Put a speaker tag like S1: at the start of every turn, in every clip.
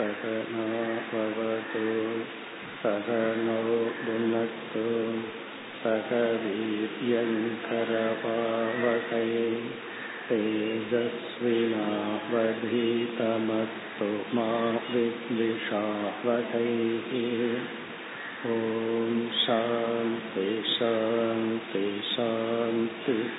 S1: सहना भवतु सहनौ भुनक्तु सह वीर्यङ्करपावकै तेजस्विनावधीतमस्तु मा विद्विषावकैः ॐ शान्ति शान्ति शान्तिः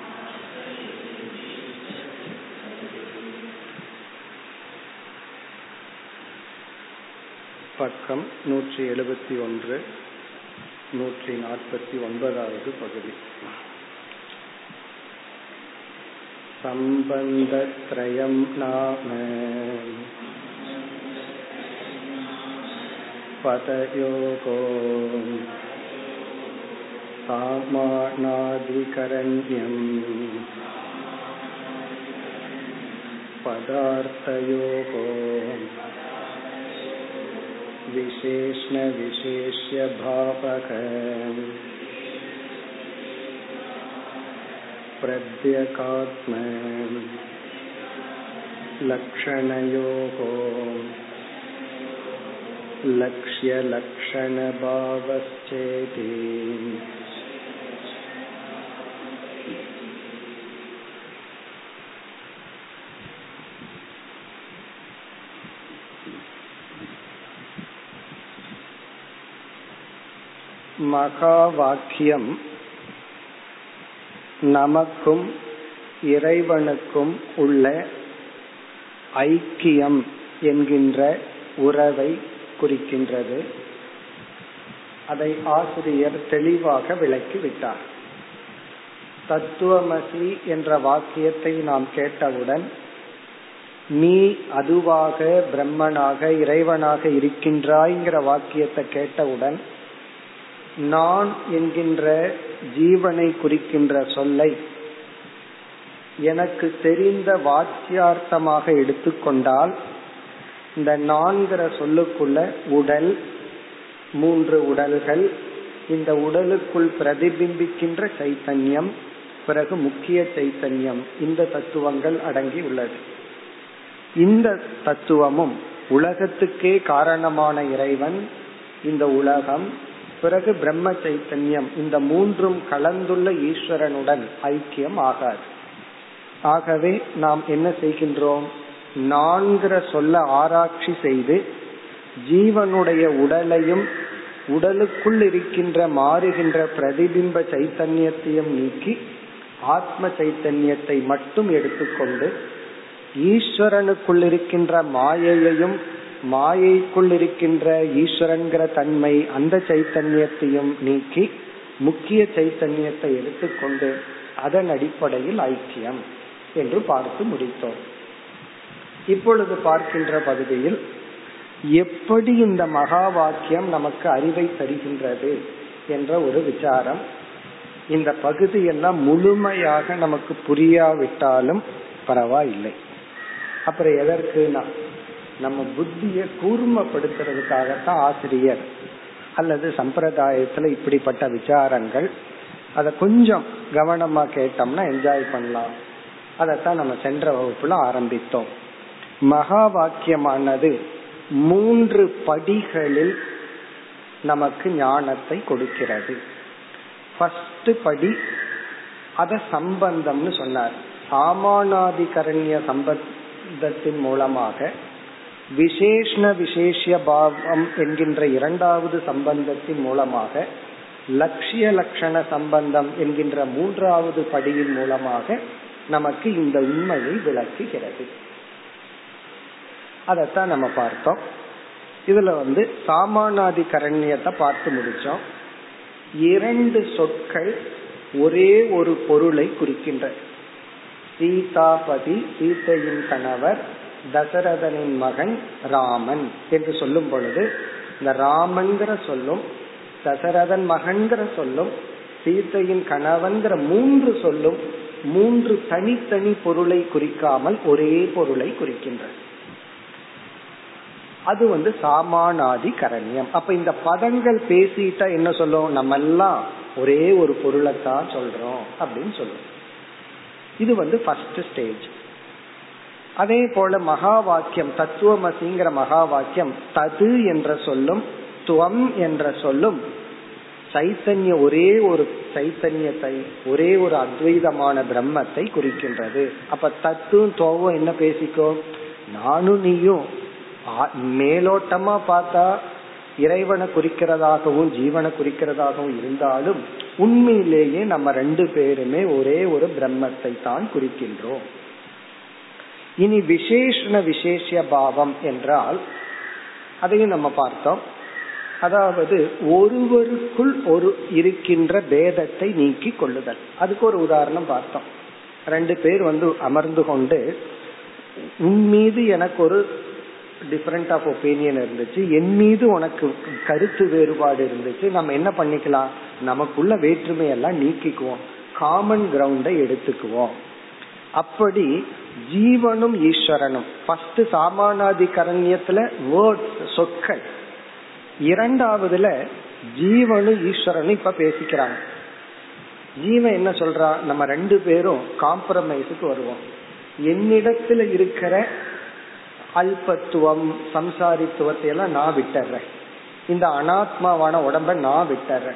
S1: பக்கம் நூற்றி எழுபத்தி ஒன்று நூற்றி நாற்பத்தி ஒன்பதாவது பகுதி सम्बन्धत्रयं नाम पतयोगो सामानादिकरण्यम् पदार्थयोगो विशेष्णविशेष्यभावक प्रद्यकात्म लक्षणयोः लक्ष्यलक्षणभावश्चेति। மகா வாக்கியம் நமக்கும் இறைவனுக்கும் உள்ள ஐக்கியம் என்கின்ற உறவை குறிக்கின்றது. அதை ஆசிரியர் தெளிவாக விளக்கிவிட்டார். தத்துவமசி என்ற வாக்கியத்தை நாம் கேட்டவுடன் நீ அதுவாக பிரம்மனாக இறைவனாக இருக்கின்றாய்ங்கிற வாக்கியத்தை கேட்டவுடன் நான் என்கின்ற ஜீவனை குறிக்கின்ற சொல்லை எனக்கு தெரிந்த வாக்கியார்த்தமாக எடுத்துக்கொண்டால் இந்த நான்கிற சொல்லுக்குள்ள உடல் மூன்று உடல்கள் இந்த உடலுக்குள் பிரதிபிம்பிக்கின்ற சைத்தன்யம் பிறகு முக்கிய சைத்தன்யம் இந்த தத்துவங்கள் அடங்கி உள்ளது. இந்த தத்துவமும் உலகத்துக்கே காரணமான இறைவன் இந்த உலகம் பிறகு பிரம்ம சைத்தன்யம் இந்த மூன்றும் கலந்துள்ள ஈஸ்வரனுடன் ஐக்கியம் ஆகாது. ஆகவே நாம் என்ன செய்கின்றோம்? நான்கிற சொல்ல ஆராய்ச்சி செய்து ஜீவனுடைய உடலையும் உடலுக்குள் இருக்கின்ற மாறுகின்ற பிரதிபிம்ப சைத்தன்யத்தையும் நீக்கி ஆத்ம சைத்தன்யத்தை மட்டும் எடுத்துக்கொண்டு ஈஸ்வரனுக்குள் இருக்கின்ற மாயையையும் மாயைக்குள் இருக்கின்ற ஈஸ்வரன்கிற தன்மை அந்த சைத்தன்யத்தையும் நீக்கி முக்கிய சைத்தன்யத்தை எடுத்துக்கொண்டு அதன் அடிப்படையில் ஐக்கியம் என்று பார்த்து முடித்தோம். இப்பொழுது பார்க்கின்ற பகுதியில் எப்படி இந்த மகா வாக்கியம் நமக்கு அறிவை தருகின்றது என்ற ஒரு விசாரம். இந்த பகுதியெல்லாம் முழுமையாக நமக்கு புரியாவிட்டாலும் பரவாயில்லை. அப்புறம் எதற்குனா நம்ம புத்திய கூர்மப்படுத்துறதுக்காகத்தான் ஆசிரியர். அல்லது சம்பிரதாயத்துல இப்படிப்பட்ட விசாரங்கள். அத கொஞ்சம் கவனமா கேட்டோம்னா என்ஜாய் பண்ணலாம். அதத்தான் நம்ம சென்ற வகுப்புல ஆரம்பித்தோம். மகா வாக்கியமானது மூன்று படிகளில் நமக்கு ஞானத்தை கொடுக்கிறது. ஃபர்ஸ்ட் படி அத சம்பந்தம்னு சொன்னார். சாமானாதிகரண்ய சம்பந்தத்தின் மூலமாக விசேஷ்ண விசேஷ பாவம் என்கின்ற இரண்டாவது சம்பந்தத்தின் மூலமாக லட்சிய லட்சண சம்பந்தம் என்கின்ற மூன்றாவது படியின் மூலமாக நமக்கு இந்த உண்மையை விளக்குகிறது. அதைத்தான் நம்ம பார்த்தோம். இதுல வந்து சாமானாதி கரண்யத்தை பார்த்து முடிச்சோம். இரண்டு சொற்கள் ஒரே ஒரு பொருளை குறிக்கின்ற. சீதாபதி சீதையின் கணவர் தசரதனின் மகன் ராமன் என்று சொல்லும் பொழுது இந்த ராமன்கிற சொல்லும் தசரதன் மகன்கிற சொல்லும் சீத்தையின் கணவன்கிற மூன்று சொல்லும் மூன்று தனித்தனி பொருளை குறிக்காமல் ஒரே பொருளை குறிக்கின்றது. அது வந்து சாமானாதி கரண்யம் அப்ப இந்த பதங்கள் பேசிட்டா என்ன சொல்லும்? நம்ம எல்லாம் ஒரே ஒரு பொருளைத்தான் சொல்றோம் அப்படின்னு சொல்லுவோம் இது வந்து ஃபர்ஸ்ட் ஸ்டேஜ் அதே போல மகா வாக்கியம் தத்துவமசிங்கிற மகா வாக்கியம் தது என்ற சொல்லும் துவம் என்ற சொல்லும் சைத்தன்ய ஒரே ஒரு சைத்தன்யத்தை ஒரே ஒரு அத்வைதமான பிரம்மத்தை குறிக்கின்றது. அப்ப தத்துவம் துவம் என்ன பேசிக்கோ? நானும் நீயும் மேலோட்டமா பார்த்தா இறைவனை குறிக்கிறதாகவும் ஜீவனை குறிக்கிறதாகவும் இருந்தாலும் உண்மையிலேயே நம்ம ரெண்டு பேருமே ஒரே ஒரு பிரம்மத்தை தான் குறிக்கின்றோம். இனி விசேஷண விசேஷ பாவம் என்றால் அதையும் நம்ம பார்த்தோம். அதாவது ஒருவருக்குள் ஒரு இருக்கின்ற பேதத்தை நீக்கி கொள்ளுதல். அதுக்கு ஒரு உதாரணம் பார்த்தோம். ரெண்டு பேர் வந்து அமர்ந்து கொண்டு உன் மீது எனக்கு ஒரு டிஃபரெண்ட் ஆஃப் ஒப்பீனியன் இருந்துச்சு. என் மீது உனக்கு கருத்து வேறுபாடு இருந்துச்சு. நம்ம என்ன பண்ணிக்கலாம்? நமக்குள்ள வேற்றுமையெல்லாம் நீக்கிக்குவோம். காமன் கிரவுண்டை எடுத்துக்குவோம். அப்படி ஜீவனும் ஈஸ்வரனும். ஃபர்ஸ்ட் சாமானாதிகரண்யத்துல வேர்ட்ஸ் சொற்கள். இரண்டாவதுல ஜீவனும் ஈஸ்வரனும் இப்ப பேசிக்கிறாங்க. ஜீவன் என்ன சொல்றா? நம்ம ரெண்டு பேரும் காம்ப்ரமைஸுக்கு வருவோம். என்னிடத்துல இருக்கிற அல்பத்துவம் சம்சாரித்துவத்தை எல்லாம் நான் விட்டுறேன். இந்த அனாத்மாவான உடம்ப நான் விட்டுறேன்.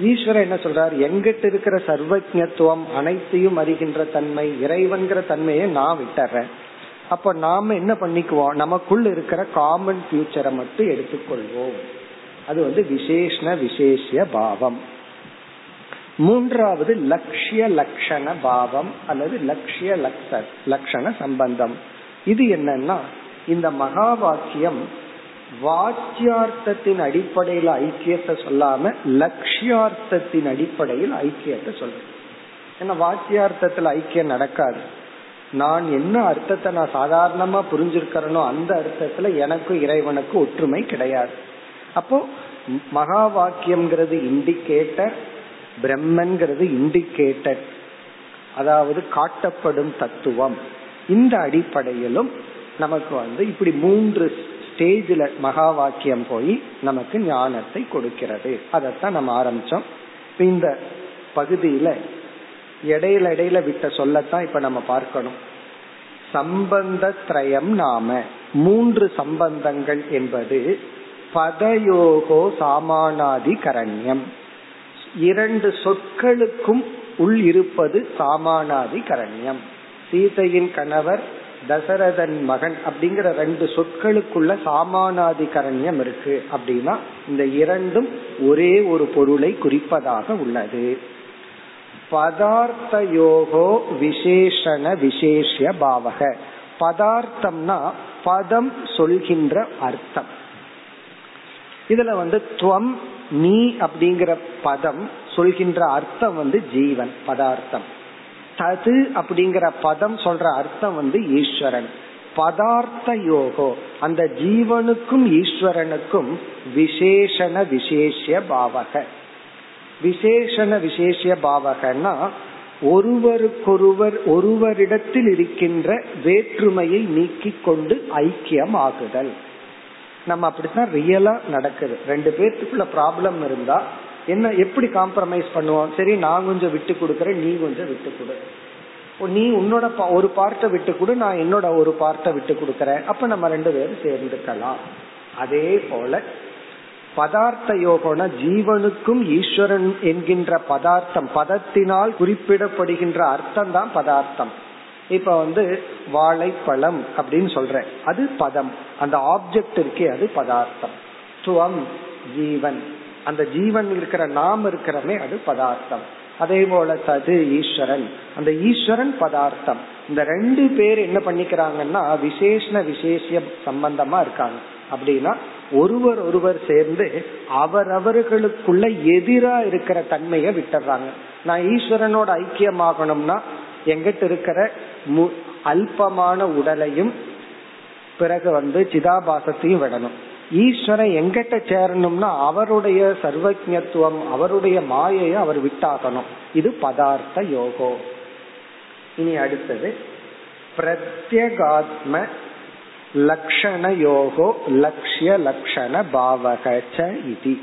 S1: ஈஸ்வரன் என்ன சொல்றார்? எங்கிட்ட இருக்கிற சர்வஜத்துவம் அனைத்தையும் அறிகின்ற தன்மை இறைவன்கிற தன்மையை நான் விட்டுறேன். அப்ப நாம என்ன பண்ணிக்குவோம்? நமக்குள்ள இருக்கிற காமன் ஃபியூச்சரை மட்டும் எடுத்துக்கொள்வோம். அது வந்து விசேஷண விசேஷ பாவம். மூன்றாவது லட்சிய லட்சண பாவம் அல்லது லட்சிய லட்சண சம்பந்தம். இது என்னன்னா இந்த மகா வாக்கியம் வாக்கியார்த்தத்தின் அடிப்படையில் ஐக்கியத்தை சொல்லாம லட்சியார்த்தத்தின் அடிப்படையில் ஐக்கியத்தை சொல்றேன். ஏன்னா வாக்கியார்த்தத்துல ஐக்கியம் நடக்காது. நான் என்ன அர்த்தத்தை நான் சாதாரணமா புரிஞ்சிருக்கிறேனோ அந்த அர்த்தத்துல எனக்கும் இறைவனுக்கும் ஒற்றுமை கிடையாது. அப்போ மகா வாக்கியம்ங்கிறது இண்டிகேட்டர் பிரம்மன்கிறது இண்டிகேட்டர். அதாவது காட்டப்படும் தத்துவம். இந்த அடிப்படையிலும் நமக்கு வந்து இப்படி மூன்று ஸ்டேஜில் மகா வாக்கியம் போய் நமக்கு ஞானத்தை கொடுக்கிறது. அதைத்தான் நம்ம ஆரம்பிச்சோம். இந்த பகுதியில இடையில இடையில விட்ட சொல்லத்தான் இப்ப நம்ம பார்க்கணும். சம்பந்த திரயம் நாம. மூன்று சம்பந்தங்கள் என்பது பதயோகோ சாமானாதி கரண்யம் இரண்டு சொற்களுக்கும் உள் இருப்பது சாமானாதி கரண்யம் சீதையின் கணவர் தசரதன் மகன் அப்படிங்கிற ரெண்டு சொற்களுக்குள்ள சாமானாதிகரண்யம் இருக்கு அப்படின்னா இந்த இரண்டும் ஒரே ஒரு பொருளை குறிப்பதாக உள்ளது. பதார்த்த யோகோ விசேஷண விசேஷ பாவக. பதார்த்தம்னா பதம் சொல்கின்ற அர்த்தம். இதுல வந்து துவம் நீ அப்படிங்கிற பதம் சொல்கின்ற அர்த்தம் வந்து ஜீவன் பதார்த்தம். தது அப்படிங்கிற பதம் சொல்ற அர்த்தம் வந்து ஈஸ்வரன். பதார்த்த யோகோ. அந்த ஜீவனுக்கும் ஈஸ்வரனுக்கும் விசேஷண விசேஷ பாவக. விசேஷண விசேஷ பாவகன்னா ஒருவருக்கொருவர் ஒருவரிடத்தில் இருக்கின்ற வேற்றுமையை நீக்கி கொண்டு ஐக்கியம் ஆகுதல் நம்ம அப்படித்தான் ரியலா நடக்குது. ரெண்டு பேர்த்துக்குள்ள ப்ராப்ளம் இருந்தா என்ன எப்படி காம்ப்ரமைஸ் பண்ணுவோம் சரி நான் கொஞ்சம் விட்டு கொடுக்கறேன் நீ கொஞ்சம் விட்டு கொடு. நீ உன்னோட ஒரு பார்ட்டை விட்டு கொடு நான் என்னோட ஒரு பார்ட்டை விட்டு கொடுக்கறேன். அப்ப நம்ம ரெண்டு பேரும் சேர்ந்துக்கலாம். அதே போல பதார்த்த யோகம்னா ஜீவனுக்கும் ஈஸ்வரன் என்கின்ற பதார்த்தம் பதத்தினால் குறிப்பிடப்படுகின்ற அர்த்தம் தான் பதார்த்தம். இப்ப வந்து வாழைப்பழம் அப்படின்னு சொல்றேன். அது பதம். அந்த ஆப்ஜெக்ட் இருக்கே அது பதார்த்தம். துவம் ஜீவன். அந்த ஜீவன் இருக்கிற நாம் இருக்கிறமே அது பதார்த்தம். அதே போல தது ஈஸ்வரன். அந்த ஈஸ்வரன் பதார்த்தம். இந்த ரெண்டு பேர் என்ன பண்ணிக்கிறாங்கன்னா விசேஷ விசேஷ சம்பந்தமா இருக்காங்க. அப்படின்னா ஒருவர் ஒருவர் சேர்ந்து அவரவர்களுக்குள்ள எதிரா இருக்கிற தன்மையை விட்டுறாங்க. நான் ஈஸ்வரனோட ஐக்கியமாகணும்னா எங்கிட்ட இருக்கிற அல்பமான உடலையும் பிறகு வந்து சிதாபாசத்தையும் விடணும். ஈஸ்வரன் எங்கிட்ட சேரணும்னா அவருடைய சர்வஜத்துவம் அவருடைய மாயையை அவர் விட்டாகணும். இது பதார்த்த யோகோ. இனி அடுத்தது பிரத்யகாத்ம லக்ஷண யோகோ லட்சிய லக்ஷண பாவக இது.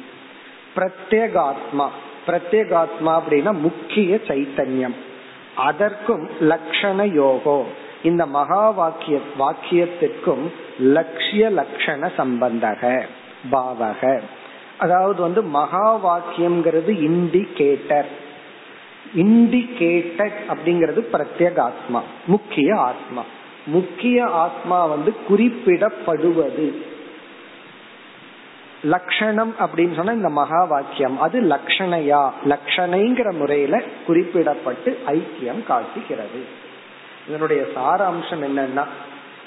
S1: பிரத்யேகாத்மா. பிரத்யேகாத்மா அப்படின்னா முக்கிய சைத்தன்யம். அதற்கும் லக்ஷண யோகோ. இந்த மகா வாக்கிய வாக்கியத்திற்கும் லட்சிய லட்சண சம்பந்தக பாவக. அதாவது வந்து மகா வாக்கியம்ங்கிறது இண்டிகேட்டர். இண்டிகேட்டட் அப்படிங்கிறது பிரத்யேக ஆத்மா முக்கிய ஆத்மா. முக்கிய ஆத்மா வந்து குறிப்பிடப்படுவது. லக்ஷணம் அப்படின்னு சொன்னா இந்த மகா வாக்கியம் அது லக்ஷணையா? லக்ஷணைங்கிற முறையில குறிப்பிடப்பட்டு ஐக்கியம் காட்டுகிறது. இதனுடைய சாராம்சம் என்னன்னா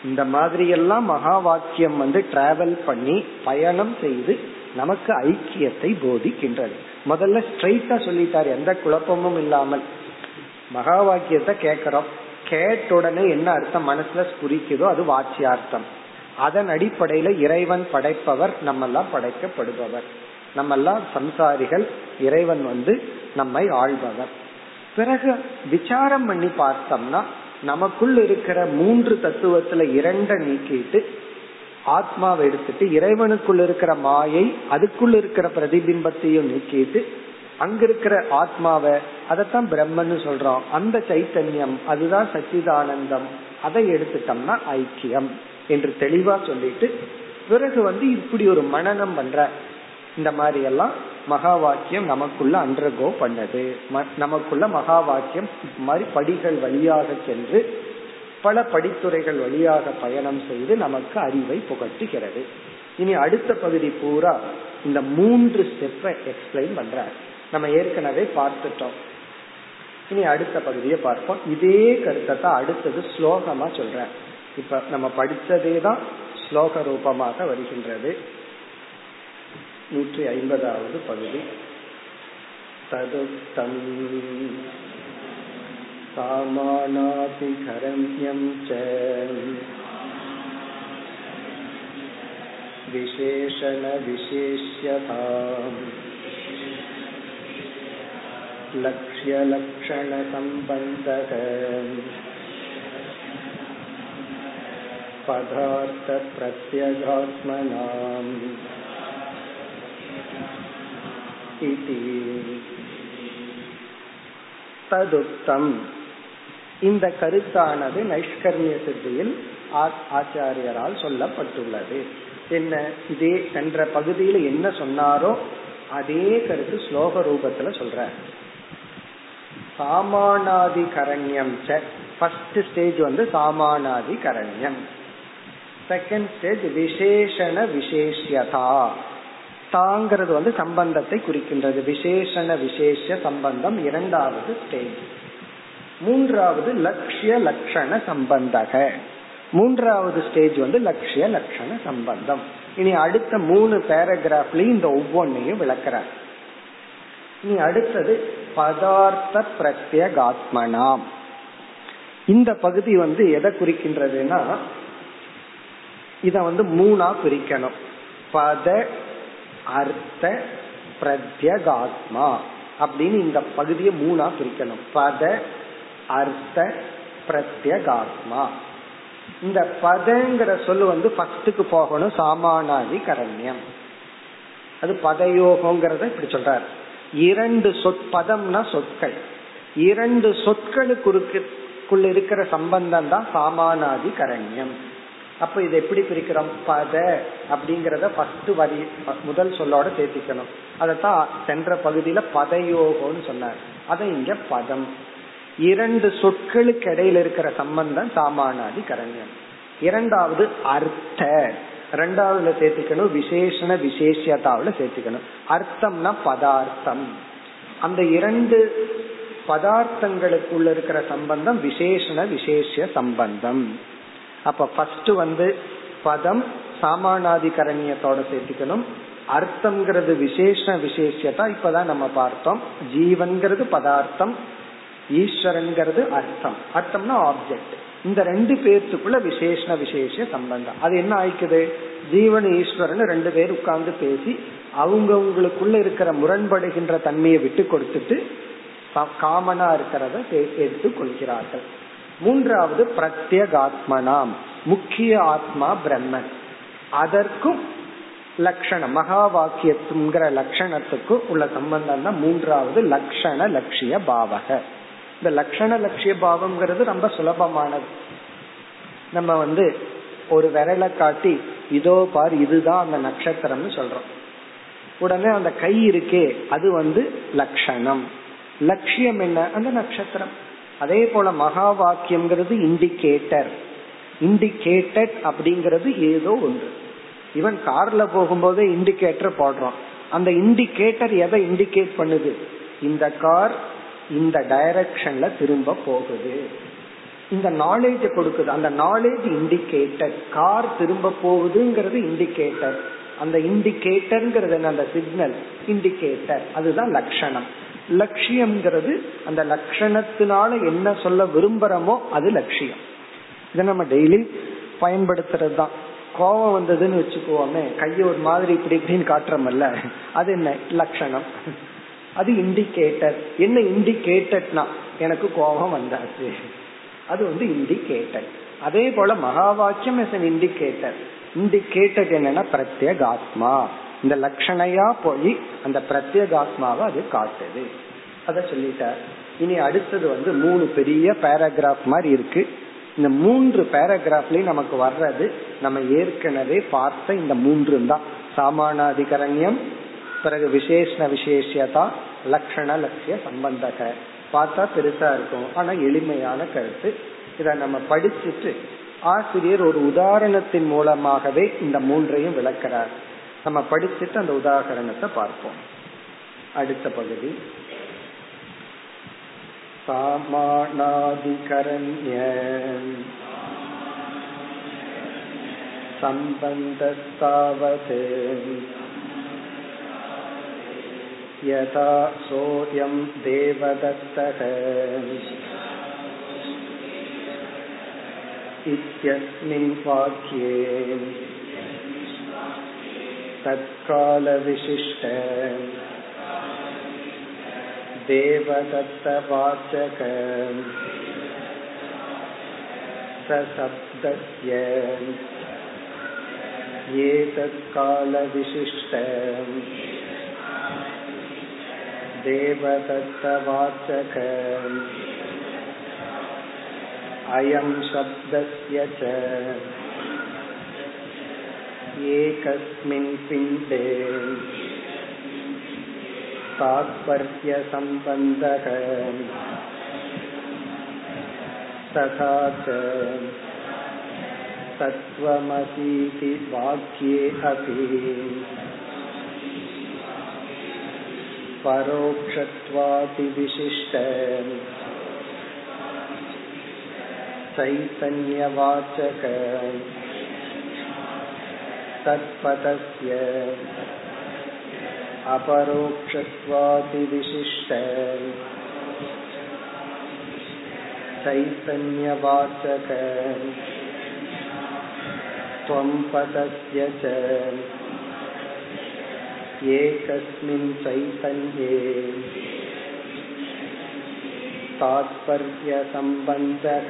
S1: இந்த மாதிரி எல்லாம் மகா வாக்கியம் வந்து டிராவல் பண்ணி பயணம் செய்து நமக்கு ஐக்கியத்தை போதிக்கின்றது. முதல்ல ஸ்ட்ரைட்டா சொல்லிட்டாரு எந்த குழப்பமும் இல்லாமல். மகா வாக்கியத்தை கேட்கிறோம். கேட்ட உடனே என்ன அர்த்தம்? மனசுல புரிக்குதோ அது வாட்சியார்த்தம் அதன் அடிப்படையில இறைவன் படைப்பவர் நம்ம எல்லாம் படைக்கப்படுபவர். நம்ம எல்லாம் சம்சாரிகள் இறைவன் வந்து நம்மை ஆள்பவர். பிறகு விசாரம் பண்ணி பார்த்தோம்னா நமக்குள் இருக்கிற மூன்று தத்துவத்துல இரண்ட நீக்கிட்டு ஆத்மாவை எடுத்துட்டு இறைவனுக்குள் இருக்கிற மாயை அதுக்குள்ள இருக்கிற பிரதிபிம்பத்தையும் நீக்கிட்டு அங்க இருக்கிற ஆத்மாவை அதைத்தான் பிரம்மன்னு சொல்றோம். அந்த சைத்தன்யம் அதுதான் சச்சிதானந்தம். அதை எடுத்துட்டோம்னா ஐக்கியம் என்று தெளிவா சொல்லிட்டு பிறகு வந்து இப்படி ஒரு மனநம் பண்ற இந்த மாதிரி எல்லாம் மகா வாக்கியம் நமக்குள்ள அண்டர்கோ பண்ணது. நமக்குள்ள மகா வாக்கியம் மாதிரி படிகள் வழியாக சென்று பல படித்துறைகள் வழியாக பயணம் செய்து நமக்கு அறிவை புகட்டுகிறது. இனி அடுத்த பகுதி பூரா இந்த மூன்று ஸ்டெப்பை எக்ஸ்பிளைன் பண்ற நம்ம ஏற்கனவே பார்த்துட்டோம். இனி அடுத்த பகுதியை பார்ப்போம். இதே கருத்தை தான் அடுத்தது ஸ்லோகமா சொல்ற இப்ப நம்ம படிச்சதே தான் ஸ்லோக ரூபமாக வருகின்றது. நூற்றி ஐம்பதாவது பகுதி ததுக்தம் सामानातिघरण्यं च विशेषणविशेष्यताम् लक्ष्यलक्षणसम्बन्धः पदार्थप्रत्यगात्मनाम् இதி ததுத்தம். இந்த கருத்தானது நைஷ்கர்மிய சித்தியில் ஆச்சாரியரால் சொல்லப்பட்டுள்ளது. என்ன? இதே சென்ற பகுதியில் என்ன சொன்னாரோ அதே கருத்து ஸ்லோக ரூபத்துல சொல்ற சாமானாதி கரண்யம் ஃபர்ஸ்ட் ஸ்டேஜ் வந்து சாமானாதி கரண்யம் செகண்ட் ஸ்டேஜ் விசேஷண விசேஷதா தாங்கிறது வந்து சம்பந்தத்தை குறிக்கின்றது. விசேஷண விசேஷ சம்பந்தம் இரண்டாவது ஸ்டேஜ். மூன்றாவது லட்சிய லட்சண சம்பந்தக. மூன்றாவது ஸ்டேஜ் வந்து லட்சிய லட்சண சம்பந்தம். இனி அடுத்த மூணு பேராகிராஃப்லயும் இந்த ஒவ்வொன்னையும் விளக்கிறார். இனி அடுத்தது பதார்த்த பிரத்யகாத்மனாம். இந்த பகுதி வந்து எதை குறிக்கின்றதுன்னா இத வந்து மூணா பிரிக்கணும் பத அர்த்த பிரத்யகாத்மா அப்படின்னு இந்த பகுதியை மூணா பிரிக்கணும். பத அர்த்த பிரத்யகாத்மா இந்த பதங்கிற சொல்லு வந்து ஃபர்ஸ்டுக்கு போகணும் சாமானாதி கரண்யம் அது பதயோகங்கிறத இப்படி சொல்றார். இரண்டு சொற்பதம்னா சொற்கள். இரண்டு சொற்களுக்குள்ள இருக்கிற சம்பந்தம் தான் சாமானாதி கரண்யம் அப்ப இதை எப்படி பிரிக்கிறோம்? பத அப்படிங்கறத ஃபர்ஸ்ட் வரி முதல் சொல்லோட சேர்த்திக்கணும். அதத்தான் சென்ற பகுதியில பதயோகம்னு சொன்னார். அதை இங்க பதம். இரண்டு சொற்களுக்கு இடையில இருக்கிற சம்பந்தம் சாமானாதி கரண்யம் இரண்டாவது அர்த்த. ரெண்டாவதுல சேர்த்துக்கணும் விசேஷண விசேஷத்தாவில சேர்த்துக்கணும். அர்த்தம்னா பதார்த்தம். அந்த இரண்டு பதார்த்தங்களுக்குள்ள இருக்கிற சம்பந்தம் விசேஷண விசேஷ சம்பந்தம். அப்ப ஃபர்ஸ்ட் வந்து பதம் சாமானாதிகரணியத்தோட சேர்த்துக்கணும். அர்த்தம்ங்கிறது விசேஷ விசேஷத்தா இப்பதான் நம்ம பார்த்தோம். ஜீவன்கிறது பதார்த்தம் ஈஸ்வரன்கிறது அர்த்தம். அர்த்தம்னா ஆப்ஜெக்ட் இந்த ரெண்டு பேர்த்துக்குள்ள விசேஷ விசேஷ சம்பந்தம். அது என்ன ஆயிக்குது? ஜீவன் ஈஸ்வரன் ரெண்டு பேர் உட்கார்ந்து பேசி அவங்கவுங்களுக்குள்ள இருக்கிற முரண்படுகின்ற தன்மையை விட்டு கொடுத்துட்டு காமனா இருக்கிறத எடுத்து கொள்கிறார்கள். மூன்றாவது பிரத்யகாத்மனாம். முக்கிய ஆத்மா பிரம்மன். அதற்கும் லட்சணம் மகா வாக்கியத்துங்கிற லட்சணத்துக்கும் உள்ள சம்பந்தம் தான் மூன்றாவது லட்சண லட்சிய பாவக. இந்த லட்சண லட்சிய பாவம்ங்கிறது ரொம்ப சுலபமானது. நம்ம வந்து ஒரு விரலை காட்டி இதோ பார் இதுதான் அந்த நட்சத்திரம்னு சொல்றோம். உடனே அந்த கை இருக்கே அது வந்து லட்சணம் லட்சியம் என்ன? அந்த நட்சத்திரம். அதே போல மகா வாக்கியம்ங்கிறது இண்டிகேட்டர். இண்டிகேட்டட் அப்படிங்கிறது ஏதோ ஒன்று. இவன் கார்ல போகும்போதே இண்டிகேட்டர் போடுறோம் அந்த இண்டிகேட்டர் எதை இண்டிகேட் பண்ணுது? இந்த கார் இந்த டைரக்ஷன்ல திரும்ப போகுது. இந்த நாலேஜ் கொடுக்குது. அந்த நாலேஜ் இண்டிகேட்டர் கார் திரும்ப போகுதுங்கிறது இண்டிகேட்டர். அந்த இண்டிகேட்டர்ங்கிறது அந்த சிக்னல் இண்டிகேட்டர் அதுதான் லட்சணம் லட்சியம்ங்கிறது அந்த லட்சணத்தினால என்ன சொல்ல விரும்புறோமோ அது லட்சியம். இதை நம்ம டெய்லி பயன்படுத்துறது தான் கோபம் வந்ததுன்னு வச்சுக்கோமே கைய ஒரு மாதிரி இப்படி இப்படின்னு காட்டுறோம்ல அது என்ன? லட்சணம். அது இண்டிகேட்டர் என்ன இண்டிகேட்டட்னா எனக்கு கோபம் வந்தாச்சு. அது வந்து இண்டிகேட்டர் அதே போல மகா வாக்கியம் இஸ் அன் இண்டிகேட்டர் இண்டிகேட்டட் என்னன்னா பிரத்யேகாத்மா. இந்த லட்சணையா போய் அந்த பிரத்யேகாத்மாவை அது காட்டுது. அத சொல்லிட்டார். இனி அடுத்தது வந்து மூணு பெரிய பேராகிராஃப் மாதிரி இருக்கு. இந்த மூன்று பேராகிராஃப்லயும் நமக்கு வர்றது நம்ம ஏற்கனவே பார்த்த இந்த மூன்று தான். சாமானாதிகரண்யம் பிறகு விசேஷ விசேஷியதா லட்சண லட்சிய சம்பந்தக. பார்த்தா பெருசா இருக்கும். ஆனா எளிமையான கருத்து. இத நம்ம படிச்சுட்டு ஆசிரியர் ஒரு உதாரணத்தின் மூலமாகவே இந்த மூன்றையும் விளக்கிறார் நம்ம படிச்சுட்டு அந்த உதாரணத்தை பார்ப்போம் அடுத்த பகுதி सामानादिकरण्य सम्बन्धस्तावत् यथा सोऽयं देवदत्तः इत्यस्मिन् वाक्ये तत्कालविशिष्ट देवदत्तवाचक सशब्दस्य। एतत्कालविशिष्ट देवदत्तवाचक अयं शब्दस्य च। एकस्मिन् पिण्डे तात्पर्यसम्बन्धः तथा च तत्त्वमसीति वाक्ये अपि परोक्षत्वादिविशिष्ट। चैतन्यवाचक तत्पदस्य अपरोक्षत्वादिविशिष्ट चैतन्यवाचक त्वं पदस्य च एकस्मिन् चैतन्ये तात्पर्यसम्बन्धः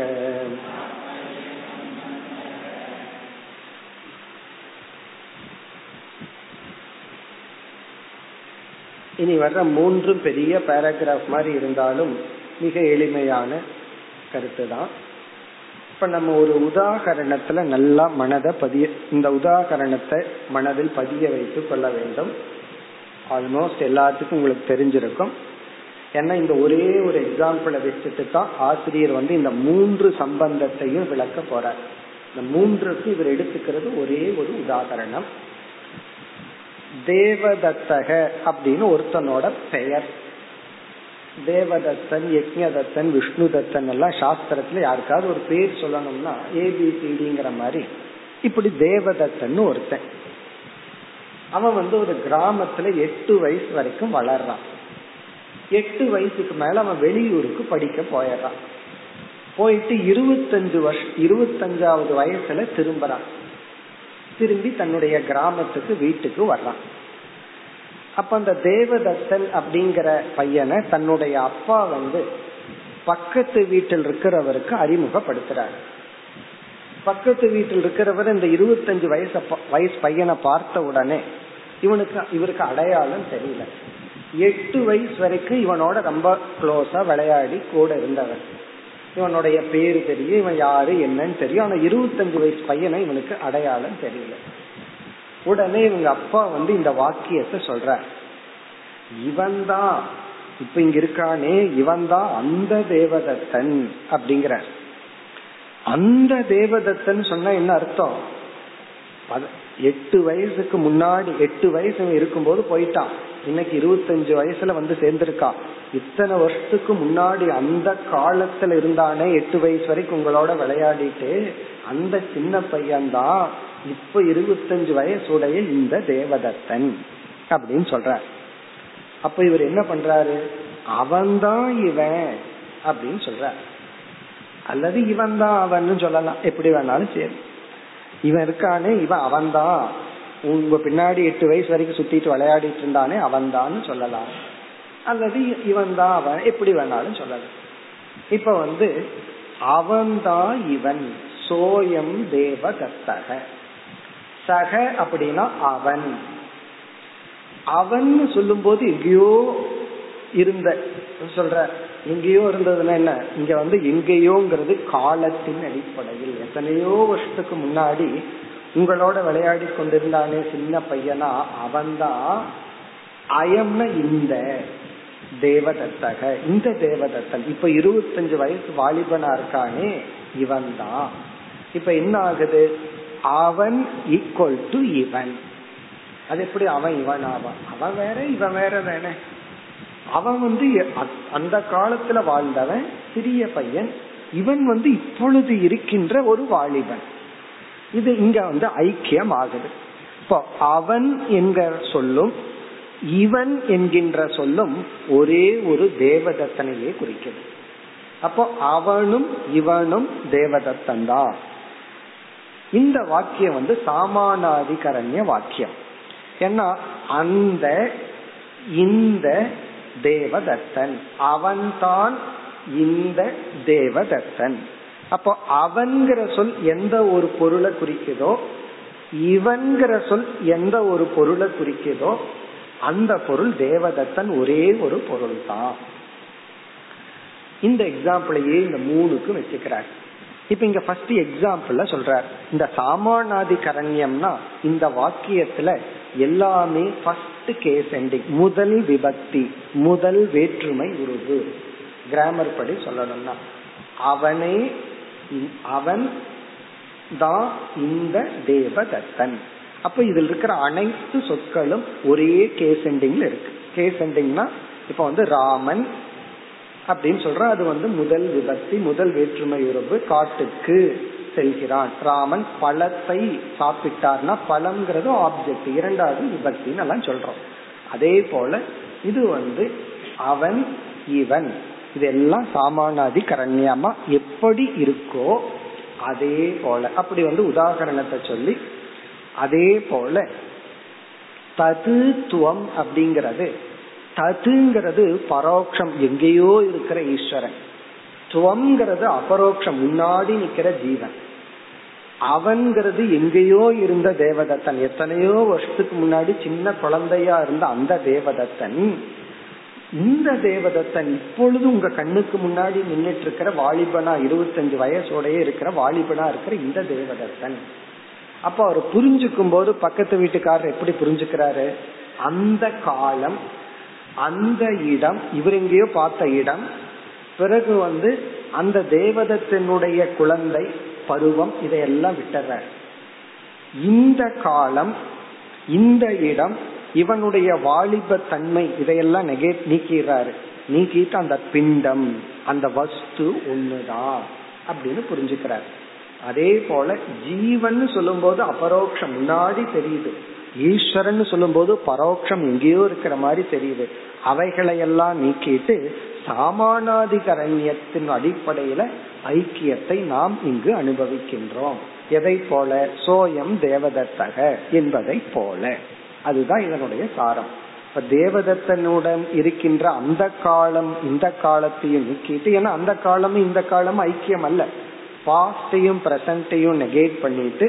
S1: இனி வர்ற மூன்றும் பெரிய பேராகிராஃப் மாதிரி இருந்தாலும் மிக எளிமையான கருத்து தான் இப்ப நம்ம ஒரு உதாகரணத்துல நல்லா மனதை பதிய இந்த உதாகரணத்தை மனதில் பதிய வைத்து கொள்ள வேண்டும் ஆல்மோஸ்ட் எல்லாத்துக்கும் உங்களுக்கு தெரிஞ்சிருக்கும் ஏன்னா இந்த ஒரே ஒரு எக்ஸாம்பிளை வச்சுட்டு தான் ஆசிரியர் வந்து இந்த மூன்று சம்பந்தத்தையும் விளக்க போறார். இந்த மூன்றுக்கு இவர் எடுத்துக்கிறது ஒரே ஒரு உதாகரணம் தேவதத்தக அப்படின்னு ஒருத்தனோட பெயர். தேவதத்தன் யக்ஞதத்தன் விஷ்ணு தத்தன் எல்லாம் சாஸ்திரத்துல யாருக்காவது ஒரு பேர் சொல்லணும்னா ஏபிசிடிங்கிற மாதிரி இப்படி தேவதத்தன் ஒருத்தன். அவன் வந்து ஒரு கிராமத்துல எட்டு வயசு வரைக்கும் வளர்றான். எட்டு வயசுக்கு மேல அவன் வெளியூருக்கு படிக்க போயிடுறான். போயிட்டு இருபத்தஞ்சு வருஷம் இருபத்தஞ்சாவது வயசுல திரும்புறான். திரும்பி தன்னுடைய கிராமத்துக்கு வீட்டுக்கு வர்றான். அப்ப அந்த தேவதத்தன் அப்படிங்கிற பையனை தன்னுடைய அப்பா வந்து பக்கத்து வீட்டில் இருக்கிறவருக்கு அறிமுகப்படுத்துறார். பக்கத்து வீட்டில் இருக்கிறவர் இந்த இருபத்தஞ்சு வயசு வயசு பையனை பார்த்த உடனே இவனுக்கு இவருக்கு அடையாளம் தெரியல. எட்டு வயசு வரைக்கும் இவனோட ரொம்ப க்ளோஸா விளையாடி கூட இருந்தவன். இவனுடைய பேரு தெரியும் இவன் யாரு என்னன்னு தெரியும். ஆனா இருபத்தஞ்சு வயசு பையனை இவனுக்கு அடையாளம் தெரியல. உடனே இவங்க அப்பா வந்து இந்த வாக்கியத்தை சொல்ற இவன் தான் இப்ப இங்க இருக்கானே இவன் தான் அந்த தேவதத்தன் அப்படிங்கிற அந்த தேவதத்தன் சொன்னா என்ன அர்த்தம்? எட்டு வயசுக்கு முன்னாடி எட்டு வயசு இருக்கும்போது போயிட்டான். இன்னைக்கு இருபத்தஞ்சு வயசுல வந்து சேர்ந்திருக்கா. இத்தனை வருஷத்துக்கு முன்னாடி அந்த காலத்துல இருந்தானே எட்டு வயசு வரைக்கும் உங்களோட விளையாடிட்டு அந்த சின்ன பையன்தான் இப்ப இருபத்தஞ்சு வயசுடைய இந்த தேவதத்தன் அப்படின்னு சொல்ற அப்ப இவர் என்ன பண்றாரு? அவன்தான் இவன் அப்படின்னு சொல்ற அல்லது இவன் தான் அவன் சொல்லலாம். எப்படி வேணாலும் சரி. இவன் இருக்கானே இவன் அவன்தான். உங்க பின்னாடி எட்டு வயசு வரைக்கும் சுத்திட்டு விளையாடிட்டு இருந்தானே அவன் சொல்லலாம். அல்லது இவன் தான் அவன் எப்படி வேணாலும் சொல்லலாம். இப்ப வந்து அவன்தான் இவன் சோயம் தேவதத்தக. சக அப்படின்னா அவன். அவன் சொல்லும் போது எங்கேயோ இருந்த சொல்ற எங்கேயோ இருந்ததுன்னா என்ன? இங்க வந்து எங்கேயோங்கிறது காலத்தின் அடிப்படையில். எத்தனையோ வருஷத்துக்கு முன்னாடி உங்களோட விளையாடி கொண்டிருந்தானே சின்ன பையனா அவன்தான் அயம்ன இந்த தேவதத்தக இந்த தேவதத்தன். இப்ப இருபத்தஞ்சு வயசு வாலிபனா இருக்கானே இவன் தான் இப்ப என்ன ஆகுது அவன் ஈக்குவல் டு இவன். அது எப்படி அவன் இவன் ஆவான்? அவன் வேற இவன் வேற தானே. அவன் வந்து அந்த காலத்துல வாழ்ந்தவன் சிறிய பையன். இவன் வந்து இப்பொழுது இருக்கின்ற ஒரு வாலிபன். இது இங்க வந்து ஐக்கியம் ஆகுது. இப்போ அவன் என்கிற சொல்லும் இவன் என்கின்ற சொல்லும் ஒரே ஒரு தேவதத்தனையே குறிக்கிறது அப்போ அவனும் இவனும் தேவதத்தன் தான் இந்த வாக்கியம் வந்து சாமானாதிகரண்ய வாக்கியம். ஏன்னா அந்த இந்த தேவதத்தன் அவன்தான் இந்த தேவதத்தன். அப்போ அவன்கிற சொல் எந்த ஒரு பொருளை குறிக்குதோ இவன்கிற சொல் எந்த ஒரு பொருளை குறிக்குதோ அந்த பொருள் தேவதத்தன் ஒரே ஒரு பொருள் தான் இந்த எக்ஸாம்பிளையே இந்த மூணுக்கு வச்சுக்கிறார். இப்ப இங்க ஃபர்ஸ்ட் எக்ஸாம்பிள்ல சொல்றார். இந்த சாமானாதி கரண்யம்னா இந்த வாக்கியத்துல எல்லாமே ஃபர்ஸ்ட் கேஸ் எண்டிங் முதல் விபக்தி முதல் வேற்றுமை உருவு கிராமர் படி சொல்லணும்னா அவனே அவன் தான் இந்த தேவதத்தன். அப்ப இதில் இருக்கிற அனைத்து சொற்களும் ஒரே கேஸ் எண்டிங்ல இருக்கு. கேஸ் எண்டிங்னா இப்ப வந்து ராமன் அப்படின்னு சொல்ற அது வந்து முதல் விபக்தி முதல் வேற்றுமை உறவு காட்டுக்கு செல்கிறான். ராமன் பழத்தை சாப்பிட்டார்னா பழம்ங்கிறது ஆப்ஜெக்ட் இரண்டாவது விபக்தின்னு எல்லாம் சொல்றோம். அதே போல இது வந்து அவன் இவன். இதெல்லாம் சாமானாதி கரண்யமா எப்படி இருக்கோ அதே போல. அப்படி வந்து உதாகரணத்தை சொல்லி அதே போல ததுத்துவம் அப்படிங்கிறது ததுங்கிறது பரோட்சம் எங்கேயோ இருக்கிற ஈஸ்வரன். துவங்கிறது அபரோக்ஷம். முன்னாடி நிக்கிற ஜீவன். அவன்கிறது எங்கேயோ இருந்த தேவதத்தன். எத்தனையோ வருஷத்துக்கு முன்னாடி சின்ன குழந்தையா இருந்த அந்த தேவதத்தன் இந்த தேவதத்தன் இப்பொழுது உங்க கண்ணுக்கு முன்னாடி நின்றுட்டு இருக்கிற வாலிபனா இருபத்தஞ்சு வயசோடய இருக்கிற வாலிபனா இருக்கிற இந்த தேவதத்தன். அப்ப அவர் புரிஞ்சுக்கும் போது பக்கத்து வீட்டுக்காரர் எப்படி புரிஞ்சுக்கிறாரு? அந்த காலம் அந்த இடம் இவர் எங்கேயோ பார்த்த இடம் பிறகு வந்து அந்த தேவதத்தினுடைய குழந்தை பருவம் இதையெல்லாம் விட்டுறார். இந்த காலம் இந்த இடம் இவனுடைய வாலிப தன்மை இதையெல்லாம் நெகே நீக்கிறாரு. நீக்கிட்டு அந்த பிண்டம் அந்த வஸ்து ஒண்ணுதான் அப்படின்னு புரிஞ்சுக்கிறார். அதே போல ஜீவன் சொல்லும் போது அபரோக்ஷம் முன்னாடி தெரியுது. ஈஸ்வரன் சொல்லும் போது பரோட்சம் எங்கேயோ இருக்கிற மாதிரி தெரியுது. அவைகளையெல்லாம் நீக்கிட்டு சாமானாதிகரண்யத்தின் அடிப்படையில ஐக்கியத்தை நாம் இங்கு அனுபவிக்கின்றோம். எதை போல? சோயம் தேவதத்தக என்பதை போல. அதுதான் இதனுடைய சாரம். இப்ப தேவதத்தனுடன் இருக்கின்ற அந்த காலம் இந்த காலத்தையும் நீக்கிட்டு ஏன்னா அந்த காலமும் இந்த காலமும் ஐக்கியம் அல்ல. பாஸ்டையும் பிரசன்டையும் நெகேட் பண்ணிட்டு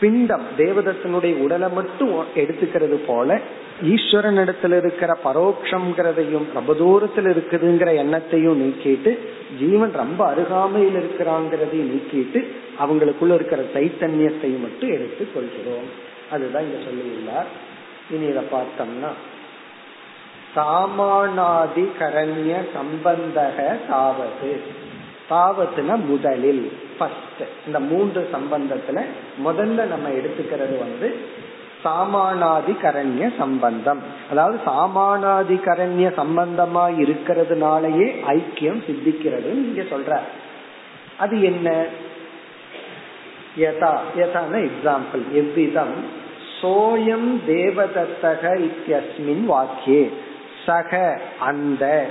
S1: பிண்டம் தேவதத்தனுடைய உடலை மட்டும் எடுத்துக்கிறது போல ஈஸ்வரன் இடத்துல இருக்கிற பரோட்சம்ங்கிறதையும் ரொம்ப தூரத்தில் இருக்குதுங்கிற எண்ணத்தையும் நீக்கிட்டு ஜீவன் ரொம்ப அருகாமையில் இருக்கிறாங்கிறதையும் நீக்கிட்டு அவங்களுக்குள்ள இருக்கிற சைத்தன்யத்தையும் மட்டும் எடுத்துக் கொள்கிறோம். அதுதான் இங்க சொல்லியுள்ளார் இனி இதை பார்த்தோம்னா சாமானாதி கரண்ய சம்பந்தக தாவது தாவத்துனா முதலில் ஃபர்ஸ்ட் இந்த மூன்று சம்பந்தத்துல முதல்ல நம்ம எடுத்துக்கிறது வந்து சாமானாதி கரண்ய சம்பந்தம். அதாவது சாமானாதி கரண்ய சம்பந்தமா இருக்கிறதுனாலயே ஐக்கியம் சித்திக்கிறது இங்க சொல்ற அது என்ன? யதா யதான எக்ஸாம்பிள் எவ்விதம்? சோயம் தேவதத்தக இத்தியஸ்மின் வாக்கியே. சக அந்த